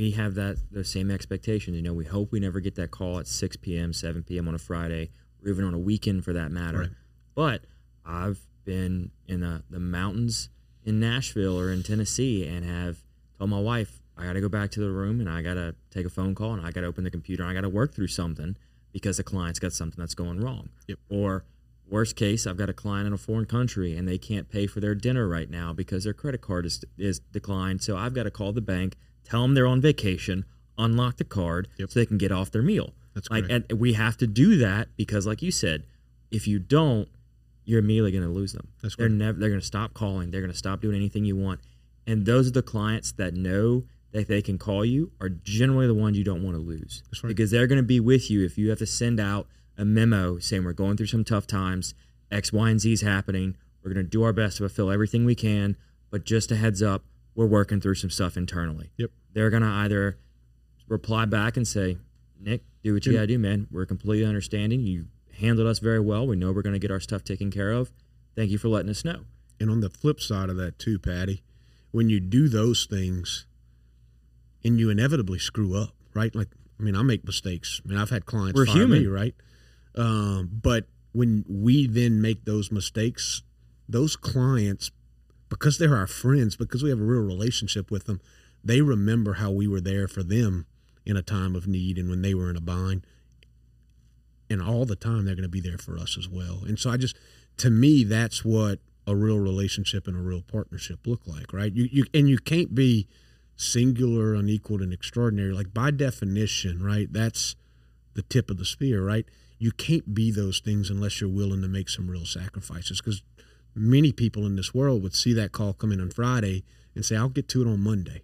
we have that those same expectations. You know, we hope we never get that call at 6 p.m., 7 p.m. on a Friday, or even on a weekend for that matter. Right. But I've been in the, the mountains in Nashville or in Tennessee and have told my wife, I got to go back to the room and I got to take a phone call and I got to open the computer and I got to work through something because the client's got something that's going wrong. Yep. Or worst case, I've got a client in a foreign country and they can't pay for their dinner right now because their credit card is, is declined. So I've got to call the bank, tell them they're on vacation, unlock the card Yep. so they can get off their meal. That's like, correct. and we have to do that because, like you said, if you don't, you're immediately going to lose them. That's they're correct. never. They're going to stop calling. They're going to stop doing anything you want. And those are the clients that know that they can call you are generally the ones you don't want to lose That's right. because they're going to be with you if you have to send out a memo saying we're going through some tough times, X, Y, and Z is happening. We're going to do our best to fulfill everything we can, but just a heads up, we're working through some stuff internally. Yep. They're going to either reply back and say, Nick, do what you got to do, man. We're completely understanding. You handled us very well. We know we're going to get our stuff taken care of. Thank you for letting us know. And on the flip side of that too, Patty, when you do those things and you inevitably screw up, right? Like, I mean, I make mistakes. I mean, I've had clients We're fire human. me, right? Um, but when we then make those mistakes, those clients, because they're our friends, because we have a real relationship with them, they remember how we were there for them in a time of need and when they were in a bind. And all the time, they're going to be there for us as well. And so I just, to me, that's what a real relationship and a real partnership look like, right? You, you and you can't be singular, unequaled, and extraordinary. Like by definition, right? That's the tip of the spear, right? You can't be those things unless you're willing to make some real sacrifices. Because many people in this world would see that call come in on Friday and say, "I'll get to it on Monday."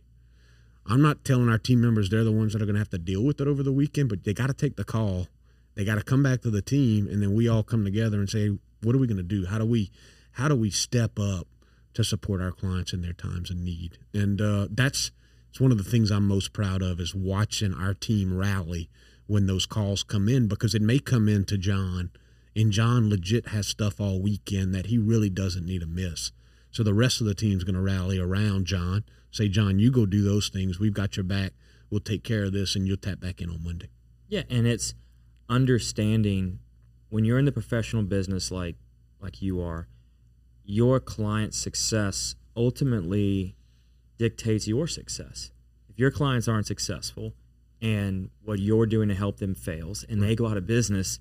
I'm not telling our team members they're the ones that are going to have to deal with it over the weekend, but they got to take the call. They got to come back to the team, and then we all come together and say, "What are we going to do? How do we, how do we step up to support our clients in their times of need?" And uh, that's it's one of the things I'm most proud of is watching our team rally when those calls come in because it may come in to John, and John legit has stuff all weekend that he really doesn't need to miss. So the rest of the team's going to rally around John, say, John, you go do those things. We've got your back. We'll take care of this, and you'll tap back in on Monday. Yeah, and it's understanding when you're in the professional business like like you are, your client's success ultimately dictates your success. If your clients aren't successful and what you're doing to help them fails and they go out of business,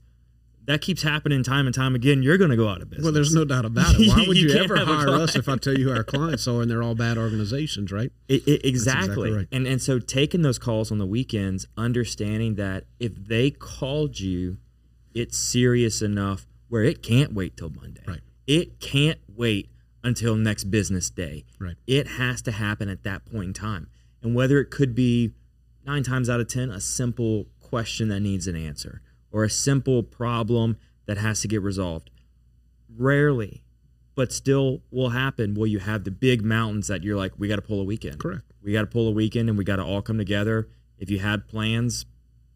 that keeps happening time and time again. You're going to go out of business. Well, there's no doubt about it. Why would You you, ever hire us if I tell you who our clients are and they're all bad organizations, right? It, it, exactly. exactly right. And and so taking those calls on the weekends, understanding that if they called you, it's serious enough where it can't wait till Monday. Right. It can't wait until next business day. Right. It has to happen at that point in time. And whether it could be nine times out of ten a simple question that needs an answer or a simple problem that has to get resolved. Rarely, but still will happen will you have the big mountains that you're like, we got to pull a weekend. Correct. We got to pull a weekend and we got to all come together. If you had plans,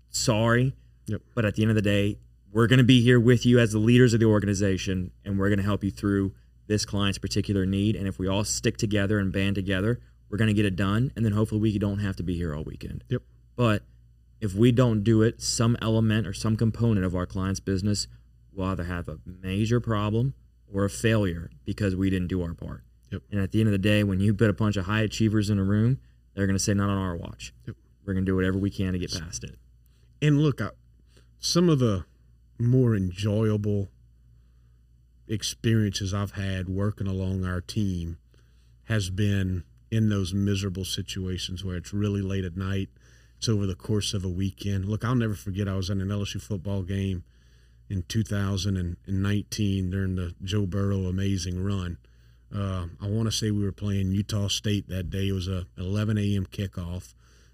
sorry. Yep. But at the end of the day, we're going to be here with you as the leaders of the organization and we're going to help you through this client's particular need. And if we all stick together and band together, we're going to get it done. And then hopefully we don't have to be here all weekend. Yep. But if we don't do it, some element or some component of our client's business will either have a major problem or a failure because we didn't do our part. Yep. And at the end of the day, when you put a bunch of high achievers in a room, they're going to say, not on our watch. Yep. We're going to do whatever we can to get past it. And look, I, some of the more enjoyable experiences I've had working along our team has been in those miserable situations where it's really late at night. It's over the course of a weekend. Look, I'll never forget. I was at an LSU football game in 2019 during the Joe Burrow amazing run. Uh, I want to say we were playing Utah State that day. It was a 11 a.m. kickoff.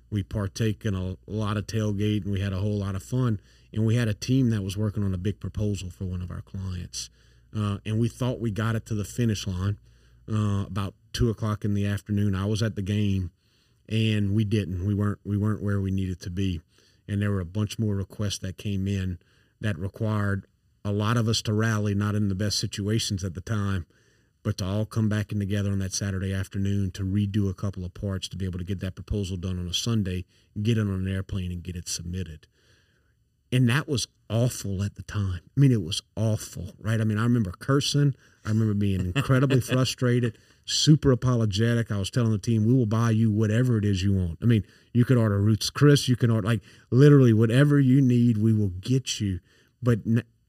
We partake in a lot of tailgate and we had a whole lot of fun. And we had a team that was working on a big proposal for one of our clients. Uh, and we thought we got it to the finish line uh, about two o'clock in the afternoon. I was at the game, and we didn't. We weren't. We weren't where we needed to be, and there were a bunch more requests that came in that required a lot of us to rally, not in the best situations at the time, but to all come back in together on that Saturday afternoon to redo a couple of parts to be able to get that proposal done on a Sunday, get it on an airplane, and get it submitted. And that was awful at the time. I mean, it was awful, right? I mean, I remember cursing. I remember being incredibly frustrated, super apologetic. I was telling the team, we will buy you whatever it is you want. I mean, you could order Ruth's Chris, you can order, like, literally whatever you need, we will get you. But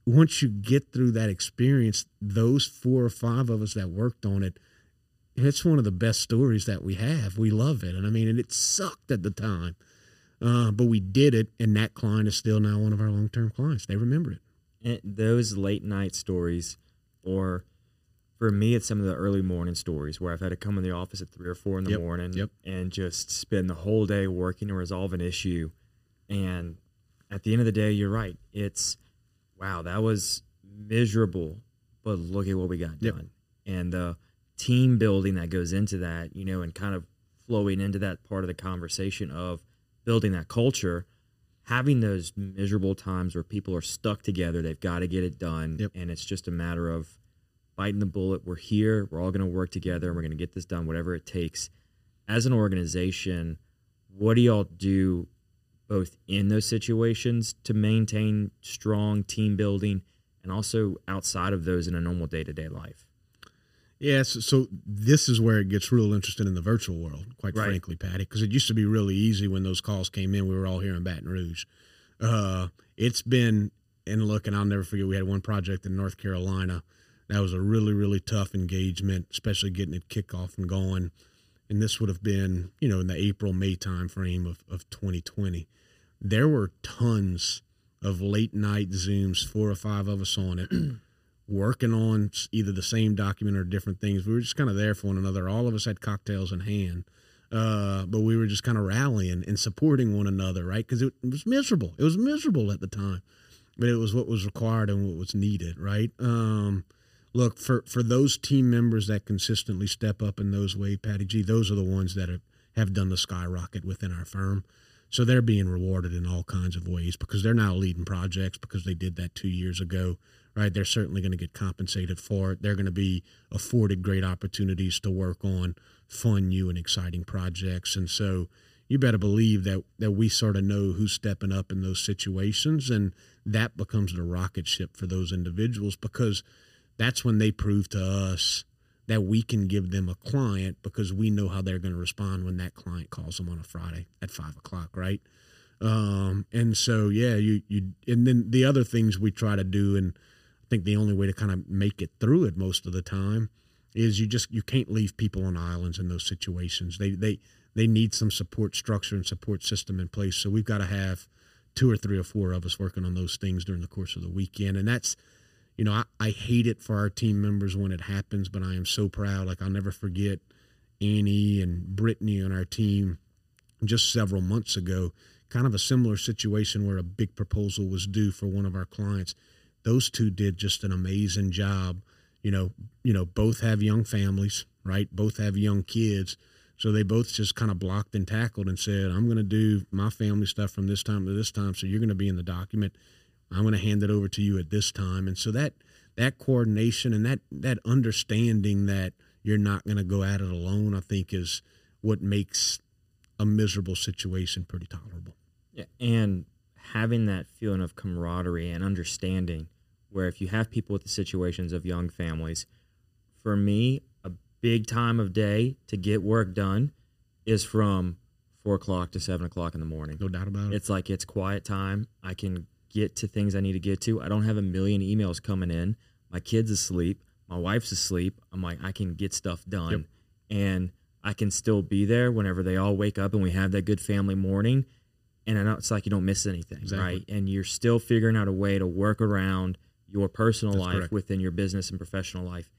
once you get through that experience, those four or five of us that worked on it, it's one of the best stories that we have. We love it. And I mean, and it sucked at the time, uh, but we did it. And that client is still now one of our long term clients. They remember it. And those late night stories, or for me, it's some of the early morning stories where I've had to come in the office at three or four in the Yep, morning yep. and just spend the whole day working to resolve an issue. And at the end of the day, you're right. It's wow, that was miserable, but look at what we got Yep. done. And the team building that goes into that, you know, and kind of flowing into that part of the conversation of building that culture, having those miserable times where people are stuck together, they've got to get it done. And it's just a matter of biting the bullet. We're here, we're all going to work together, and we're going to get this done, whatever it takes. As an organization, what do y'all do both in those situations to maintain strong team building and also outside of those in a normal day to day life? Yeah, so, so this is where it gets real interesting in the virtual world, quite Right. frankly, Patty, because it used to be really easy when those calls came in. We were all here in Baton Rouge. Uh, it's been, and look, and I'll never forget, we had one project in North Carolina that was a really, really tough engagement, especially getting it kick off and going. And this would have been, you know, in the April, May time frame of, of 2020. There were tons of late night Zooms, four or five of us on it working on either the same document or different things. We were just kind of there for one another. All of us had cocktails in hand, uh, but we were just kind of rallying and supporting one another, right? Because it, it was miserable. It was miserable at the time, but it was what was required and what was needed, right? Um, look for for those team members that consistently step up in those ways, Patty G. Those are the ones that have, have done the skyrocket within our firm. So they're being rewarded in all kinds of ways because they're now leading projects because they did that two years ago, right? They're certainly going to get compensated for it. They're going to be afforded great opportunities to work on fun, new, and exciting projects. And so you better believe that that we sort of know who's stepping up in those situations, and that becomes the rocket ship for those individuals because that's when they prove to us that we can give them a client because we know how they're going to respond when that client calls them on a Friday at five o'clock, right? Um, and so yeah, you you and then the other things we try to do, and I think the only way to kind of make it through it most of the time is you just you can't leave people on islands in those situations. They they they need some support structure and support system in place. So we've got to have two or three or four of us working on those things during the course of the weekend, and that's you know, I, I hate it for our team members when it happens, but I am so proud. Like I'll never forget Annie and Brittany on our team just several months ago, kind of a similar situation where a big proposal was due for one of our clients. Those two did just an amazing job. You know, you know, both have young families, right? Both have young kids. So they both just kind of blocked and tackled and said, I'm going to do my family stuff from this time to this time. So you're going to be in the document. I'm going to hand it over to you at this time. And so that that coordination and that that understanding that you're not going to go at it alone, I think, is what makes a miserable situation pretty tolerable. Yeah, and having that feeling of camaraderie and understanding, where if you have people with the situations of young families, for me, a big time of day to get work done is from four o'clock to seven o'clock in the morning. No doubt about it. It's like it's quiet time. I can get to things I need to get to. I don't have a million emails coming in. My kid's asleep. My wife's asleep. I'm like, I can get stuff done. And I can still be there whenever they all wake up and we have that good family morning. And I know it's like you don't miss anything, Exactly. right? And you're still figuring out a way to work around your personal That's life correct. within your business and professional life.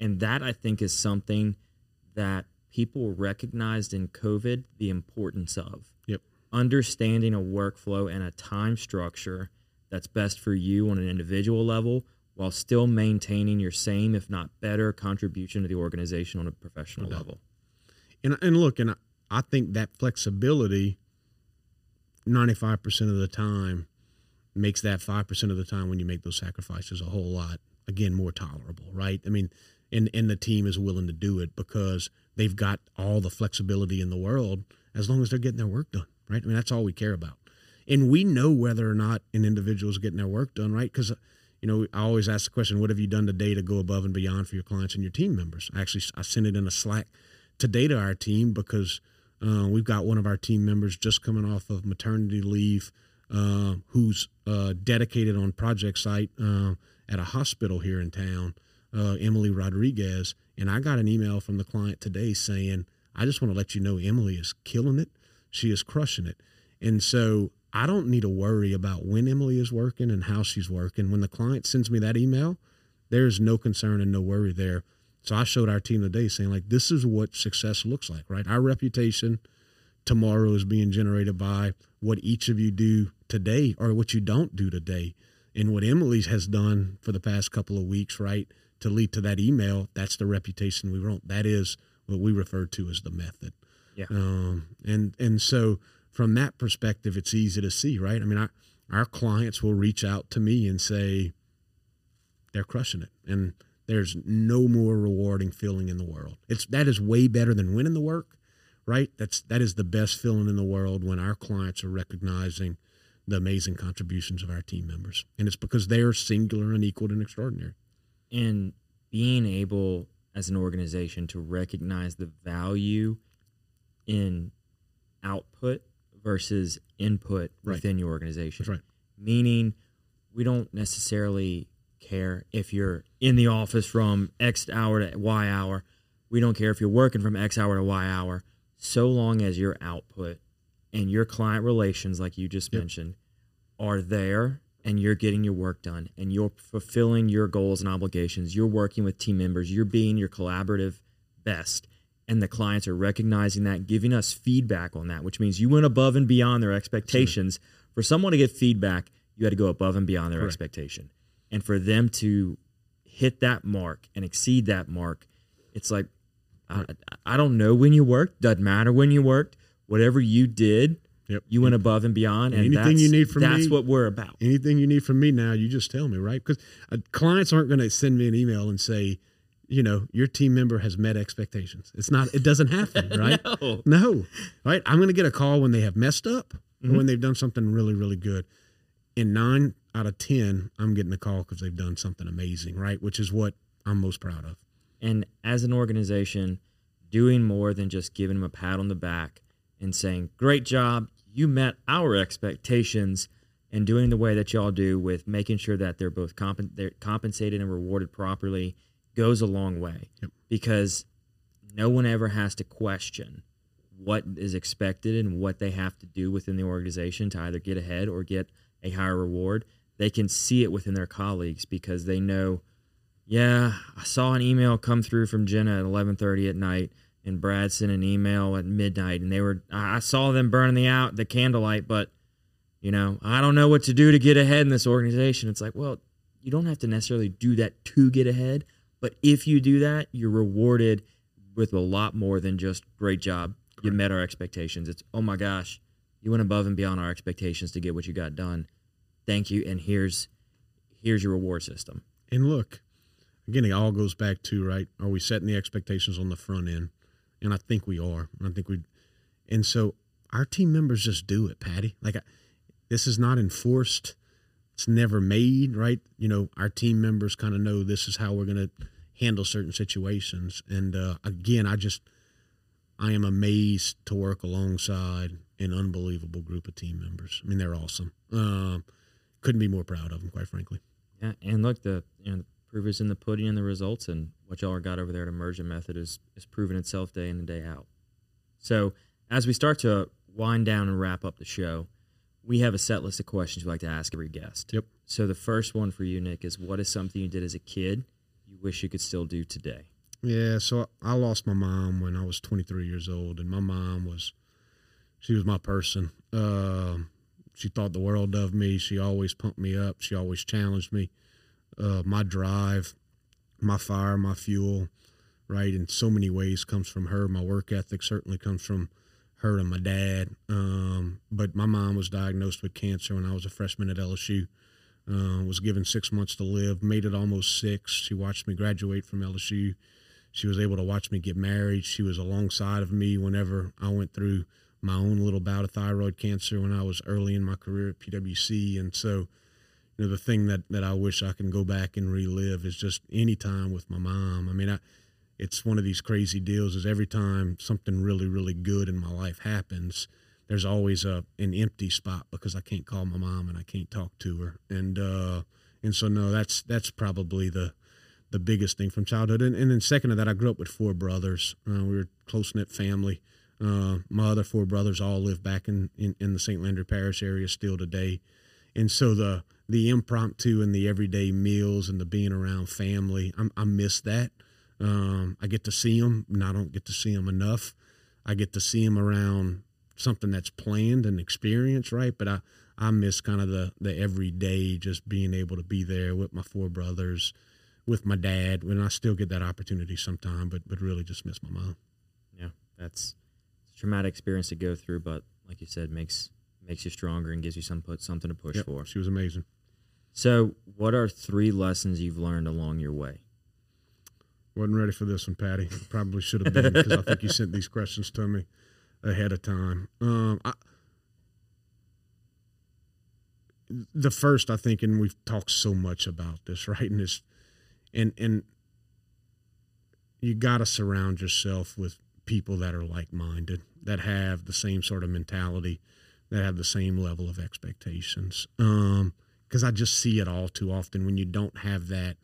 And that I think is something that people recognized in COVID the importance of. Yep. Understanding a workflow and a time structure that's best for you on an individual level while still maintaining your same, if not better, contribution to the organization on a professional doubt. level. And and look, and I, I think that flexibility, ninety five percent of the time, makes that five percent of the time when you make those sacrifices a whole lot again more tolerable, right? I mean, and and the team is willing to do it because they've got all the flexibility in the world as long as they're getting their work done, right? I mean, that's all we care about, and we know whether or not an individual is getting their work done, right? Because you know, I always ask the question, what have you done today to go above and beyond for your clients and your team members? I actually, I sent it in a Slack today to our team because uh, we've got one of our team members just coming off of maternity leave uh, who's uh, dedicated on project site uh, at a hospital here in town, uh, Emily Rodriguez. And I got an email from the client today saying, I just want to let you know Emily is killing it. She is crushing it. And so I don't need to worry about when Emily is working and how she's working. When the client sends me that email, there's no concern and no worry there. So I showed our team today saying, like, this is what success looks like, right? Our reputation tomorrow is being generated by what each of you do today or what you don't do today. And what Emily has done for the past couple of weeks, right, to lead to that email, that's the reputation we want. That is what we refer to as the method. Yeah. Um, and and so from that perspective, it's easy to see, right? I mean, our our clients will reach out to me and say they're crushing it, and there's no more rewarding feeling in the world. It's that is way better than winning the work, right? That's that is the best feeling in the world when our clients are recognizing the amazing contributions of our team members, and it's because they are singular and equal and extraordinary. and being able as an organization to recognize the value in output versus input Right. within your organization. That's right. Meaning, we don't necessarily care if you're in the office from X hour to Y hour. We don't care if you're working from X hour to Y hour, so long as your output and your client relations, like you just Yep. mentioned, are there and you're getting your work done and you're fulfilling your goals and obligations. You're working with team members. You're being your collaborative best. And the clients are recognizing that, giving us feedback on that, which means you went above and beyond their expectations. For someone to get feedback, you had to go above and beyond their Correct. expectation. And for them to hit that mark and exceed that mark, it's like, I, I don't know when you worked, doesn't matter when you worked, whatever you did, Yep. you went above and beyond. And Anything that's, you need from that's me- what we're about. anything you need from me now, you just tell me, right? Because uh, clients aren't going to send me an email and say, you know, your team member has met expectations. It's not. It doesn't happen, right? No. No, right? I'm going to get a call when they have messed up Mhm. or when they've done something really, really good. In nine out of ten, I'm getting a call because they've done something amazing, right? Which is what I'm most proud of. and as an organization doing more than just giving them a pat on the back and saying great job you met our expectations and doing the way that y'all do with making sure that they're both compen- they're compensated and rewarded properly goes a long way Yep. because no one ever has to question what is expected and what they have to do within the organization to either get ahead or get a higher reward they can see it within their colleagues because they know yeah, I saw an email come through from Jenna at 11:30 at night, and Brad sent an email at midnight, and they were I I saw them burning the out the candlelight, but you know I don't know what to do to get ahead in this organization. It's like, well, you don't have to necessarily do that to get ahead, but if you do that, you're rewarded with a lot more than just great job. You met our expectations. It's oh my gosh, you went above and beyond our expectations to get what you got done. Thank you, and here's here's your reward system. And look, again, it all goes back to right. Are we setting the expectations on the front end? And I think we are. I think we, and so our team members just do it, Patty. Like I, this is not enforced. It's never made, right? You know, our team members kind of know this is how we're going to handle certain situations. And uh, again, I just, I am amazed to work alongside an unbelievable group of team members. I mean, they're awesome. Um, couldn't be more proud of them, quite frankly. Yeah, and look, the you know the proof is in the pudding and the results, and what y'all got over there at Emergent Method is is proving itself day in and day out. So as we start to wind down and wrap up the show, we have a set list of questions we like to ask every guest. Yep. So the first one for you, Nick, is what is something you did as a kid you wish you could still do today? Yeah, so I lost my mom when I was 23 years old, and my mom was, she was my person. Uh, she thought the world of me. She always pumped me up. She always challenged me. Uh, my drive, my fire, my fuel, right, in so many ways comes from her. My work ethic certainly comes from her and my dad. Um, but my mom was diagnosed with cancer when I was a freshman at LSU. Uh, was given six months to live, made it almost six. She watched me graduate from LSU. She was able to watch me get married. She was alongside of me whenever I went through my own little bout of thyroid cancer when I was early in my career at PwC. And so, you know, the thing that, that I wish I can go back and relive is just any time with my mom. I mean, I, it's one of these crazy deals is every time something really, really good in my life happens – there's always a an empty spot because I can't call my mom and I can't talk to her. And uh, and so no, that's that's probably the the biggest thing from childhood. And, and then second to that, I grew up with four brothers. Uh, we were close knit family. Uh, my other four brothers all live back in, in, in the St. Landry Parish area still today. And so the the impromptu and the everyday meals and the being around family, I'm, I miss that. Um, I get to see them, and I don't get to see them enough. I get to see them around something that's planned and experienced, right? But I, I miss kind of the the everyday, just being able to be there with my four brothers, with my dad. When I still get that opportunity sometime, but but really just miss my mom. Yeah, that's a traumatic experience to go through, but like you said, makes makes you stronger and gives you some put something to push yep, for. She was amazing. So, what are three lessons you've learned along your way? Wasn't ready for this one, Patty. Probably should have been because I think you sent these questions to me ahead of time. Um, I, the first, I think, and we've talked so much about this, right? And this, and and you got to surround yourself with people that are like-minded, that have the same sort of mentality, that have the same level of expectations. Um, because I just see it all too often when you don't have that,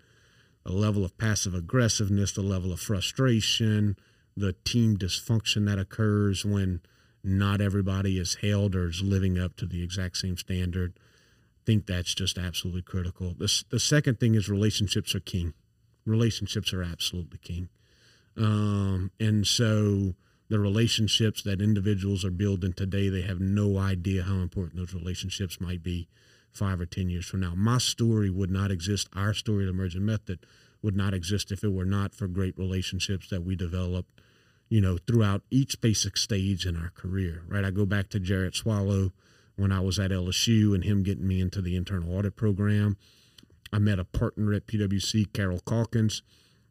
a level of passive aggressiveness, the level of frustration, the team dysfunction that occurs when not everybody is held or is living up to the exact same standard. I think that's just absolutely critical. The, the second thing is relationships are king. Relationships are absolutely king. Um, and so the relationships that individuals are building today, they have no idea how important those relationships might be five or 10 years from now. My story would not exist. Our story at Emergent Method would not exist if it were not for great relationships that we developed you know, throughout each basic stage in our career, right? I go back to Jarrett Swallow when I was at LSU and him getting me into the internal audit program. I met a partner at PwC, Carol Calkins,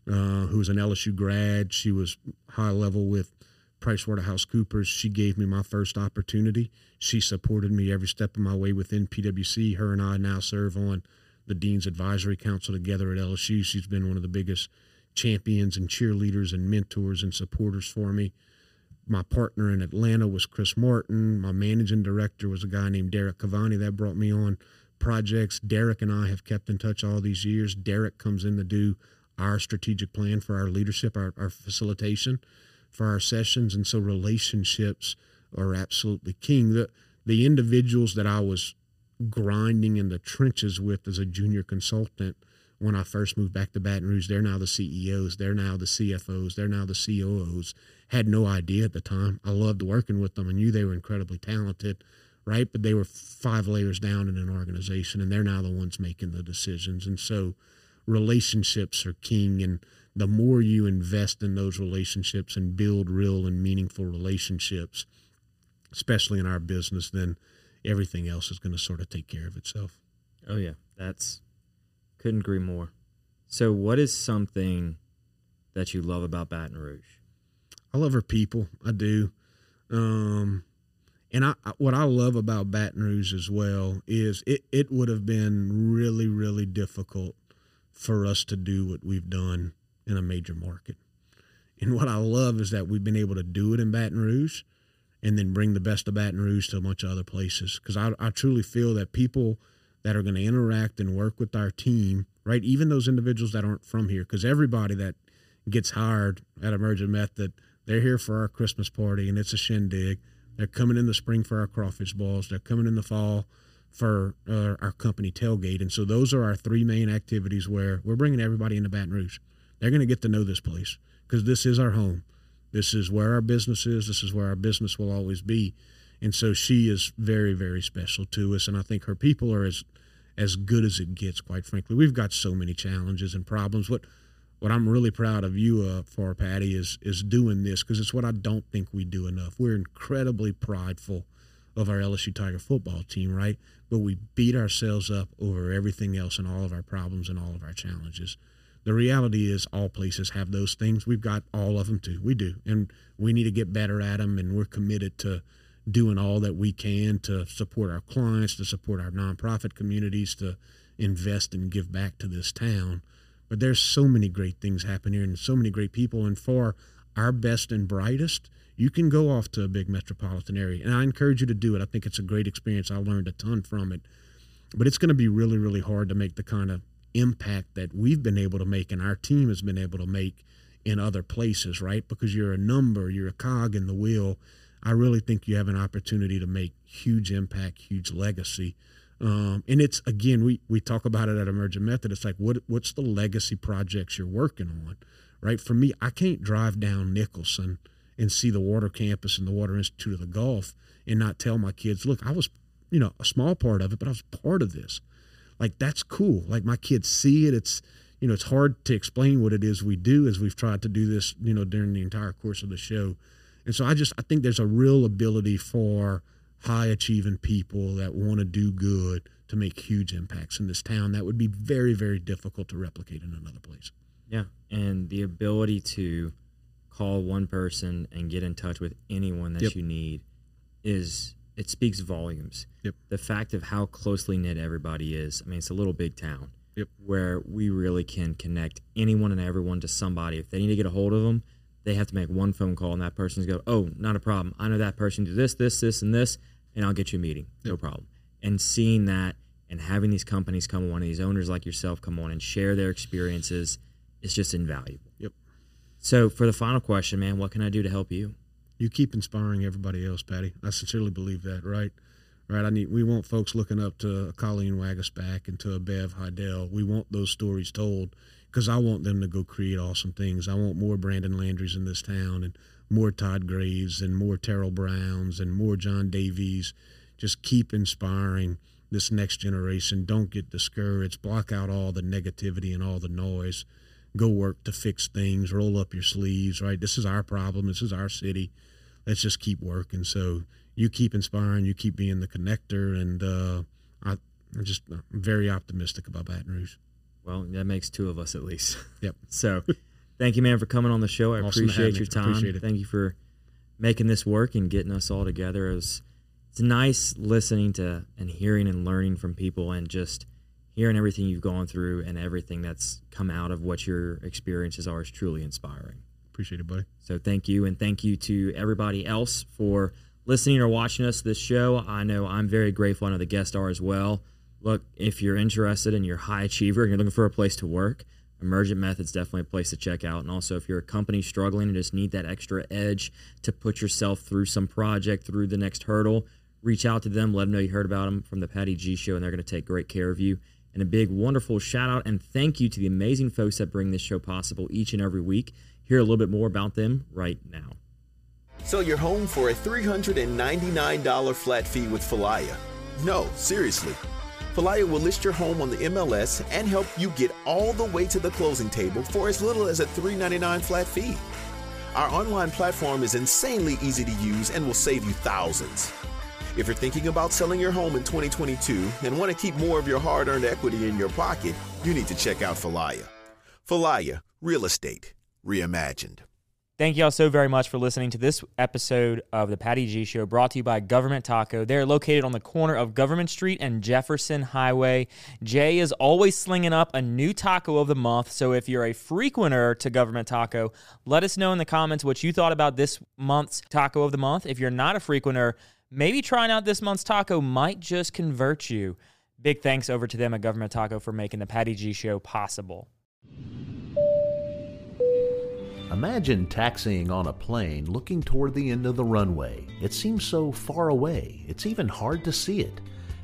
uh, was an LSU grad. She was high level with PricewaterhouseCoopers. She gave me my first opportunity. She supported me every step of my way within PwC. Her and I now serve on the Dean's Advisory Council together at LSU. She's been one of the biggest – champions and cheerleaders and mentors and supporters for me. My partner in Atlanta was Chris Martin. My managing director was a guy named Derek Cavani that brought me on projects. Derek and I have kept in touch all these years. Derek comes in to do our strategic plan for our leadership, our, our facilitation for our sessions. And so relationships are absolutely king. The, the individuals that I was grinding in the trenches with as a junior consultant – when I first moved back to Baton Rouge. They're now the CEOs, they're now the CFOs, they're now the COOs. Had no idea at the time. I loved working with them and knew they were incredibly talented, right? But they were five layers down in an organization and they're now the ones making the decisions. And so relationships are king. And the more you invest in those relationships and build real and meaningful relationships, especially in our business, then everything else is going to sort of take care of itself. Oh, yeah. That's couldn't agree more. So, what is something that you love about Baton Rouge? I love her people. I do. Um, and I, what I love about Baton Rouge as well is it, it would have been really, really difficult for us to do what we've done in a major market. And what I love is that we've been able to do it in Baton Rouge and then bring the best of Baton Rouge to a bunch of other places. Because I, I truly feel that people – that are going to interact and work with our team, right? Even those individuals that aren't from here, because everybody that gets hired at Emergent Method, They're here for our Christmas party, and it's a shindig. They're coming in the spring for our crawfish balls. They're coming in the fall for uh, our company tailgate. And so those are our three main activities where we're bringing everybody into Baton Rouge. They're going to get to know this place because this is our home. This is where our business is. This is where our business will always be. And so she is very, very special to us. And I think her people are as as good as it gets, quite frankly. We've got so many challenges and problems. What what I'm really proud of you uh, for, Patty, is is doing this because it's what I don't think we do enough. We're incredibly prideful of our LSU Tiger football team, right? But we beat ourselves up over everything else and all of our problems and all of our challenges. The reality is, all places have those things. We've got all of them too. We do, and we need to get better at them. And we're committed to doing all that we can to support our clients, to support our nonprofit communities, to invest and give back to this town. But there's so many great things happen here and so many great people. And for our best and brightest, you can go off to a big metropolitan area. And I encourage you to do it. I think it's a great experience. I learned a ton from it. But it's going to be really, really hard to make the kind of impact that we've been able to make and our team has been able to make in other places, right? Because you're a number, you're a cog in the wheel. I really think you have an opportunity to make huge impact, huge legacy um, and it's again, we we talk about it at Emergent Method. It's like what what's the legacy projects you're working on, right? For me, I can't drive down Nicholson and see the water campus and the Water Institute of the Gulf and not tell my kids, look, I was, you know, a small part of it, but I was part of this. Like that's cool. Like my kids see it. It's you know, it's hard to explain what it is we do as we've tried to do this, you know, during the entire course of the show. And so I just I think there's a real ability for high achieving people that want to do good to make huge impacts in this town that would be very very difficult to replicate in another place yeah and the ability to call one person and get in touch with anyone that yep. you need is it speaks volumes yep. the fact of how closely knit everybody is i mean it's a little big town yep. where we really can connect anyone and everyone to somebody if they need to get a hold of them they have to make one phone call and that person's go, oh, not a problem. I know that person do this, this, this, and this, and I'll get you a meeting. No yep. problem. And seeing that and having these companies come on, and these owners like yourself come on and share their experiences is just invaluable. Yep. So for the final question, man, what can I do to help you? You keep inspiring everybody else, Patty. I sincerely believe that, right? Right. I need we want folks looking up to Colleen Waguespack and to a Bev. We want those stories told because I want them to go create awesome things. I want more Brandon Landrys in this town and more Todd Graves and more Terrell Browns and more John Davies. Just keep inspiring this next generation. Don't get discouraged. Block out all the negativity and all the noise. Go work to fix things. Roll up your sleeves, right? This is our problem. This is our city. Let's just keep working. So you keep inspiring. You keep being the connector. And uh, I, I'm just I'm very optimistic about Baton Rouge. Well, that makes two of us at least. Yep. so thank you, man, for coming on the show. I awesome appreciate your time. Appreciate thank you for making this work and getting us all together. It was, it's nice listening to and hearing and learning from people and just hearing everything you've gone through and everything that's come out of what your experiences are is truly inspiring. Appreciate it, buddy. So thank you. And thank you to everybody else for listening or watching us this show. I know I'm very grateful. I know the guests are as well look, if you're interested and you're high achiever and you're looking for a place to work, Emergent Method's definitely a place to check out. And also, if you're a company struggling and just need that extra edge to put yourself through some project, through the next hurdle, reach out to them, let them know you heard about them from the Patty G Show, and they're going to take great care of you. And a big, wonderful shout out and thank you to the amazing folks that bring this show possible each and every week. Hear a little bit more about them right now. Sell your home for a $399 flat fee with Falaya. No, seriously. Falaya will list your home on the MLS and help you get all the way to the closing table for as little as a $3.99 flat fee. Our online platform is insanely easy to use and will save you thousands. If you're thinking about selling your home in 2022 and want to keep more of your hard earned equity in your pocket, you need to check out Falaya. Falaya, real estate reimagined. Thank you all so very much for listening to this episode of the Patty G Show brought to you by Government Taco. They're located on the corner of Government Street and Jefferson Highway. Jay is always slinging up a new taco of the month. So if you're a frequenter to Government Taco, let us know in the comments what you thought about this month's taco of the month. If you're not a frequenter, maybe trying out this month's taco might just convert you. Big thanks over to them at Government Taco for making the Patty G Show possible. Imagine taxiing on a plane looking toward the end of the runway. It seems so far away, it's even hard to see it.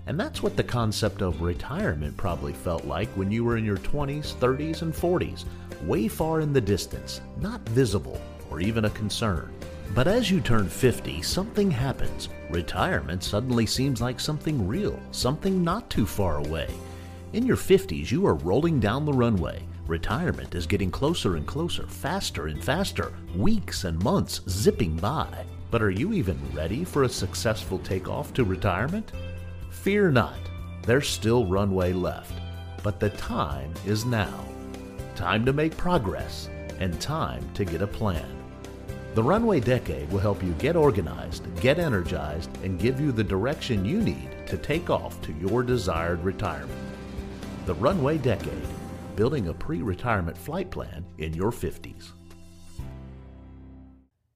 And that's what the concept of retirement probably felt like when you were in your 20s, 30s, and 40s, way far in the distance, not visible or even a concern. But as you turn 50, something happens. Retirement suddenly seems like something real, something not too far away. In your 50s, you are rolling down the runway. Retirement is getting closer and closer, faster and faster, weeks and months zipping by. But are you even ready for a successful takeoff to retirement? Fear not, there's still runway left. But the time is now. Time to make progress and time to get a plan. The Runway Decade will help you get organized, get energized, and give you the direction you need to take off to your desired retirement. The Runway Decade building a pre retirement flight plan in your 50s.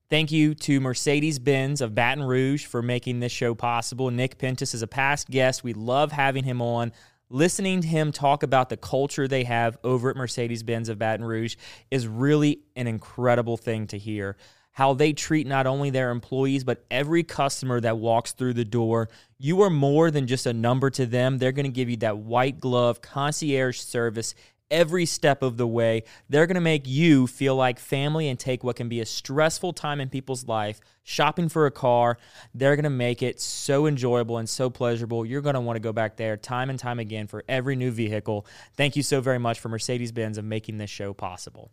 Thank you to Mercedes Benz of Baton Rouge for making this show possible. Nick Pentis is a past guest. We love having him on. Listening to him talk about the culture they have over at Mercedes Benz of Baton Rouge is really an incredible thing to hear. How they treat not only their employees, but every customer that walks through the door. You are more than just a number to them. They're going to give you that white glove concierge service every step of the way. They're going to make you feel like family and take what can be a stressful time in people's life, shopping for a car. They're going to make it so enjoyable and so pleasurable. You're going to want to go back there time and time again for every new vehicle. Thank you so very much for Mercedes Benz of making this show possible.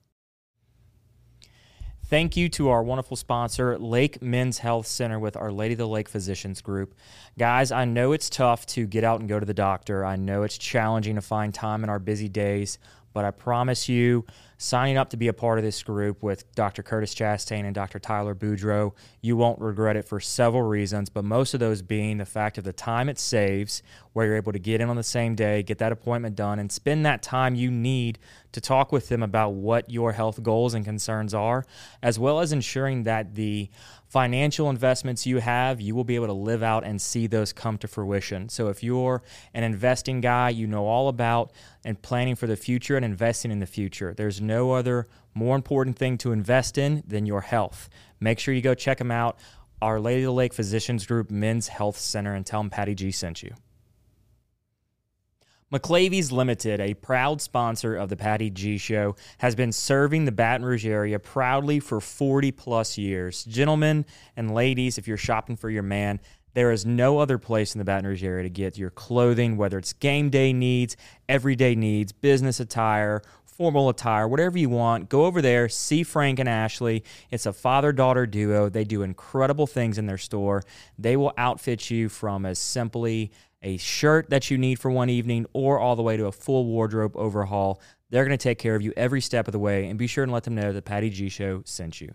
Thank you to our wonderful sponsor, Lake Men's Health Center with Our Lady of the Lake Physicians Group. Guys, I know it's tough to get out and go to the doctor. I know it's challenging to find time in our busy days, but I promise you, signing up to be a part of this group with Dr. Curtis Chastain and Dr. Tyler Boudreau, you won't regret it for several reasons, but most of those being the fact of the time it saves, where you're able to get in on the same day, get that appointment done, and spend that time you need to talk with them about what your health goals and concerns are, as well as ensuring that the financial investments you have, you will be able to live out and see those come to fruition. So if you're an investing guy, you know all about and planning for the future and investing in the future. There's no other more important thing to invest in than your health. Make sure you go check them out. Our Lady of the Lake Physicians Group Men's Health Center and tell them Patty G sent you. McLavy's Limited, a proud sponsor of the Patty G Show, has been serving the Baton Rouge area proudly for 40 plus years. Gentlemen and ladies, if you're shopping for your man, there is no other place in the Baton Rouge area to get your clothing, whether it's game day needs, everyday needs, business attire, formal attire, whatever you want. Go over there, see Frank and Ashley. It's a father daughter duo. They do incredible things in their store. They will outfit you from as simply a shirt that you need for one evening or all the way to a full wardrobe overhaul. They're going to take care of you every step of the way. And be sure and let them know that Patty G Show sent you.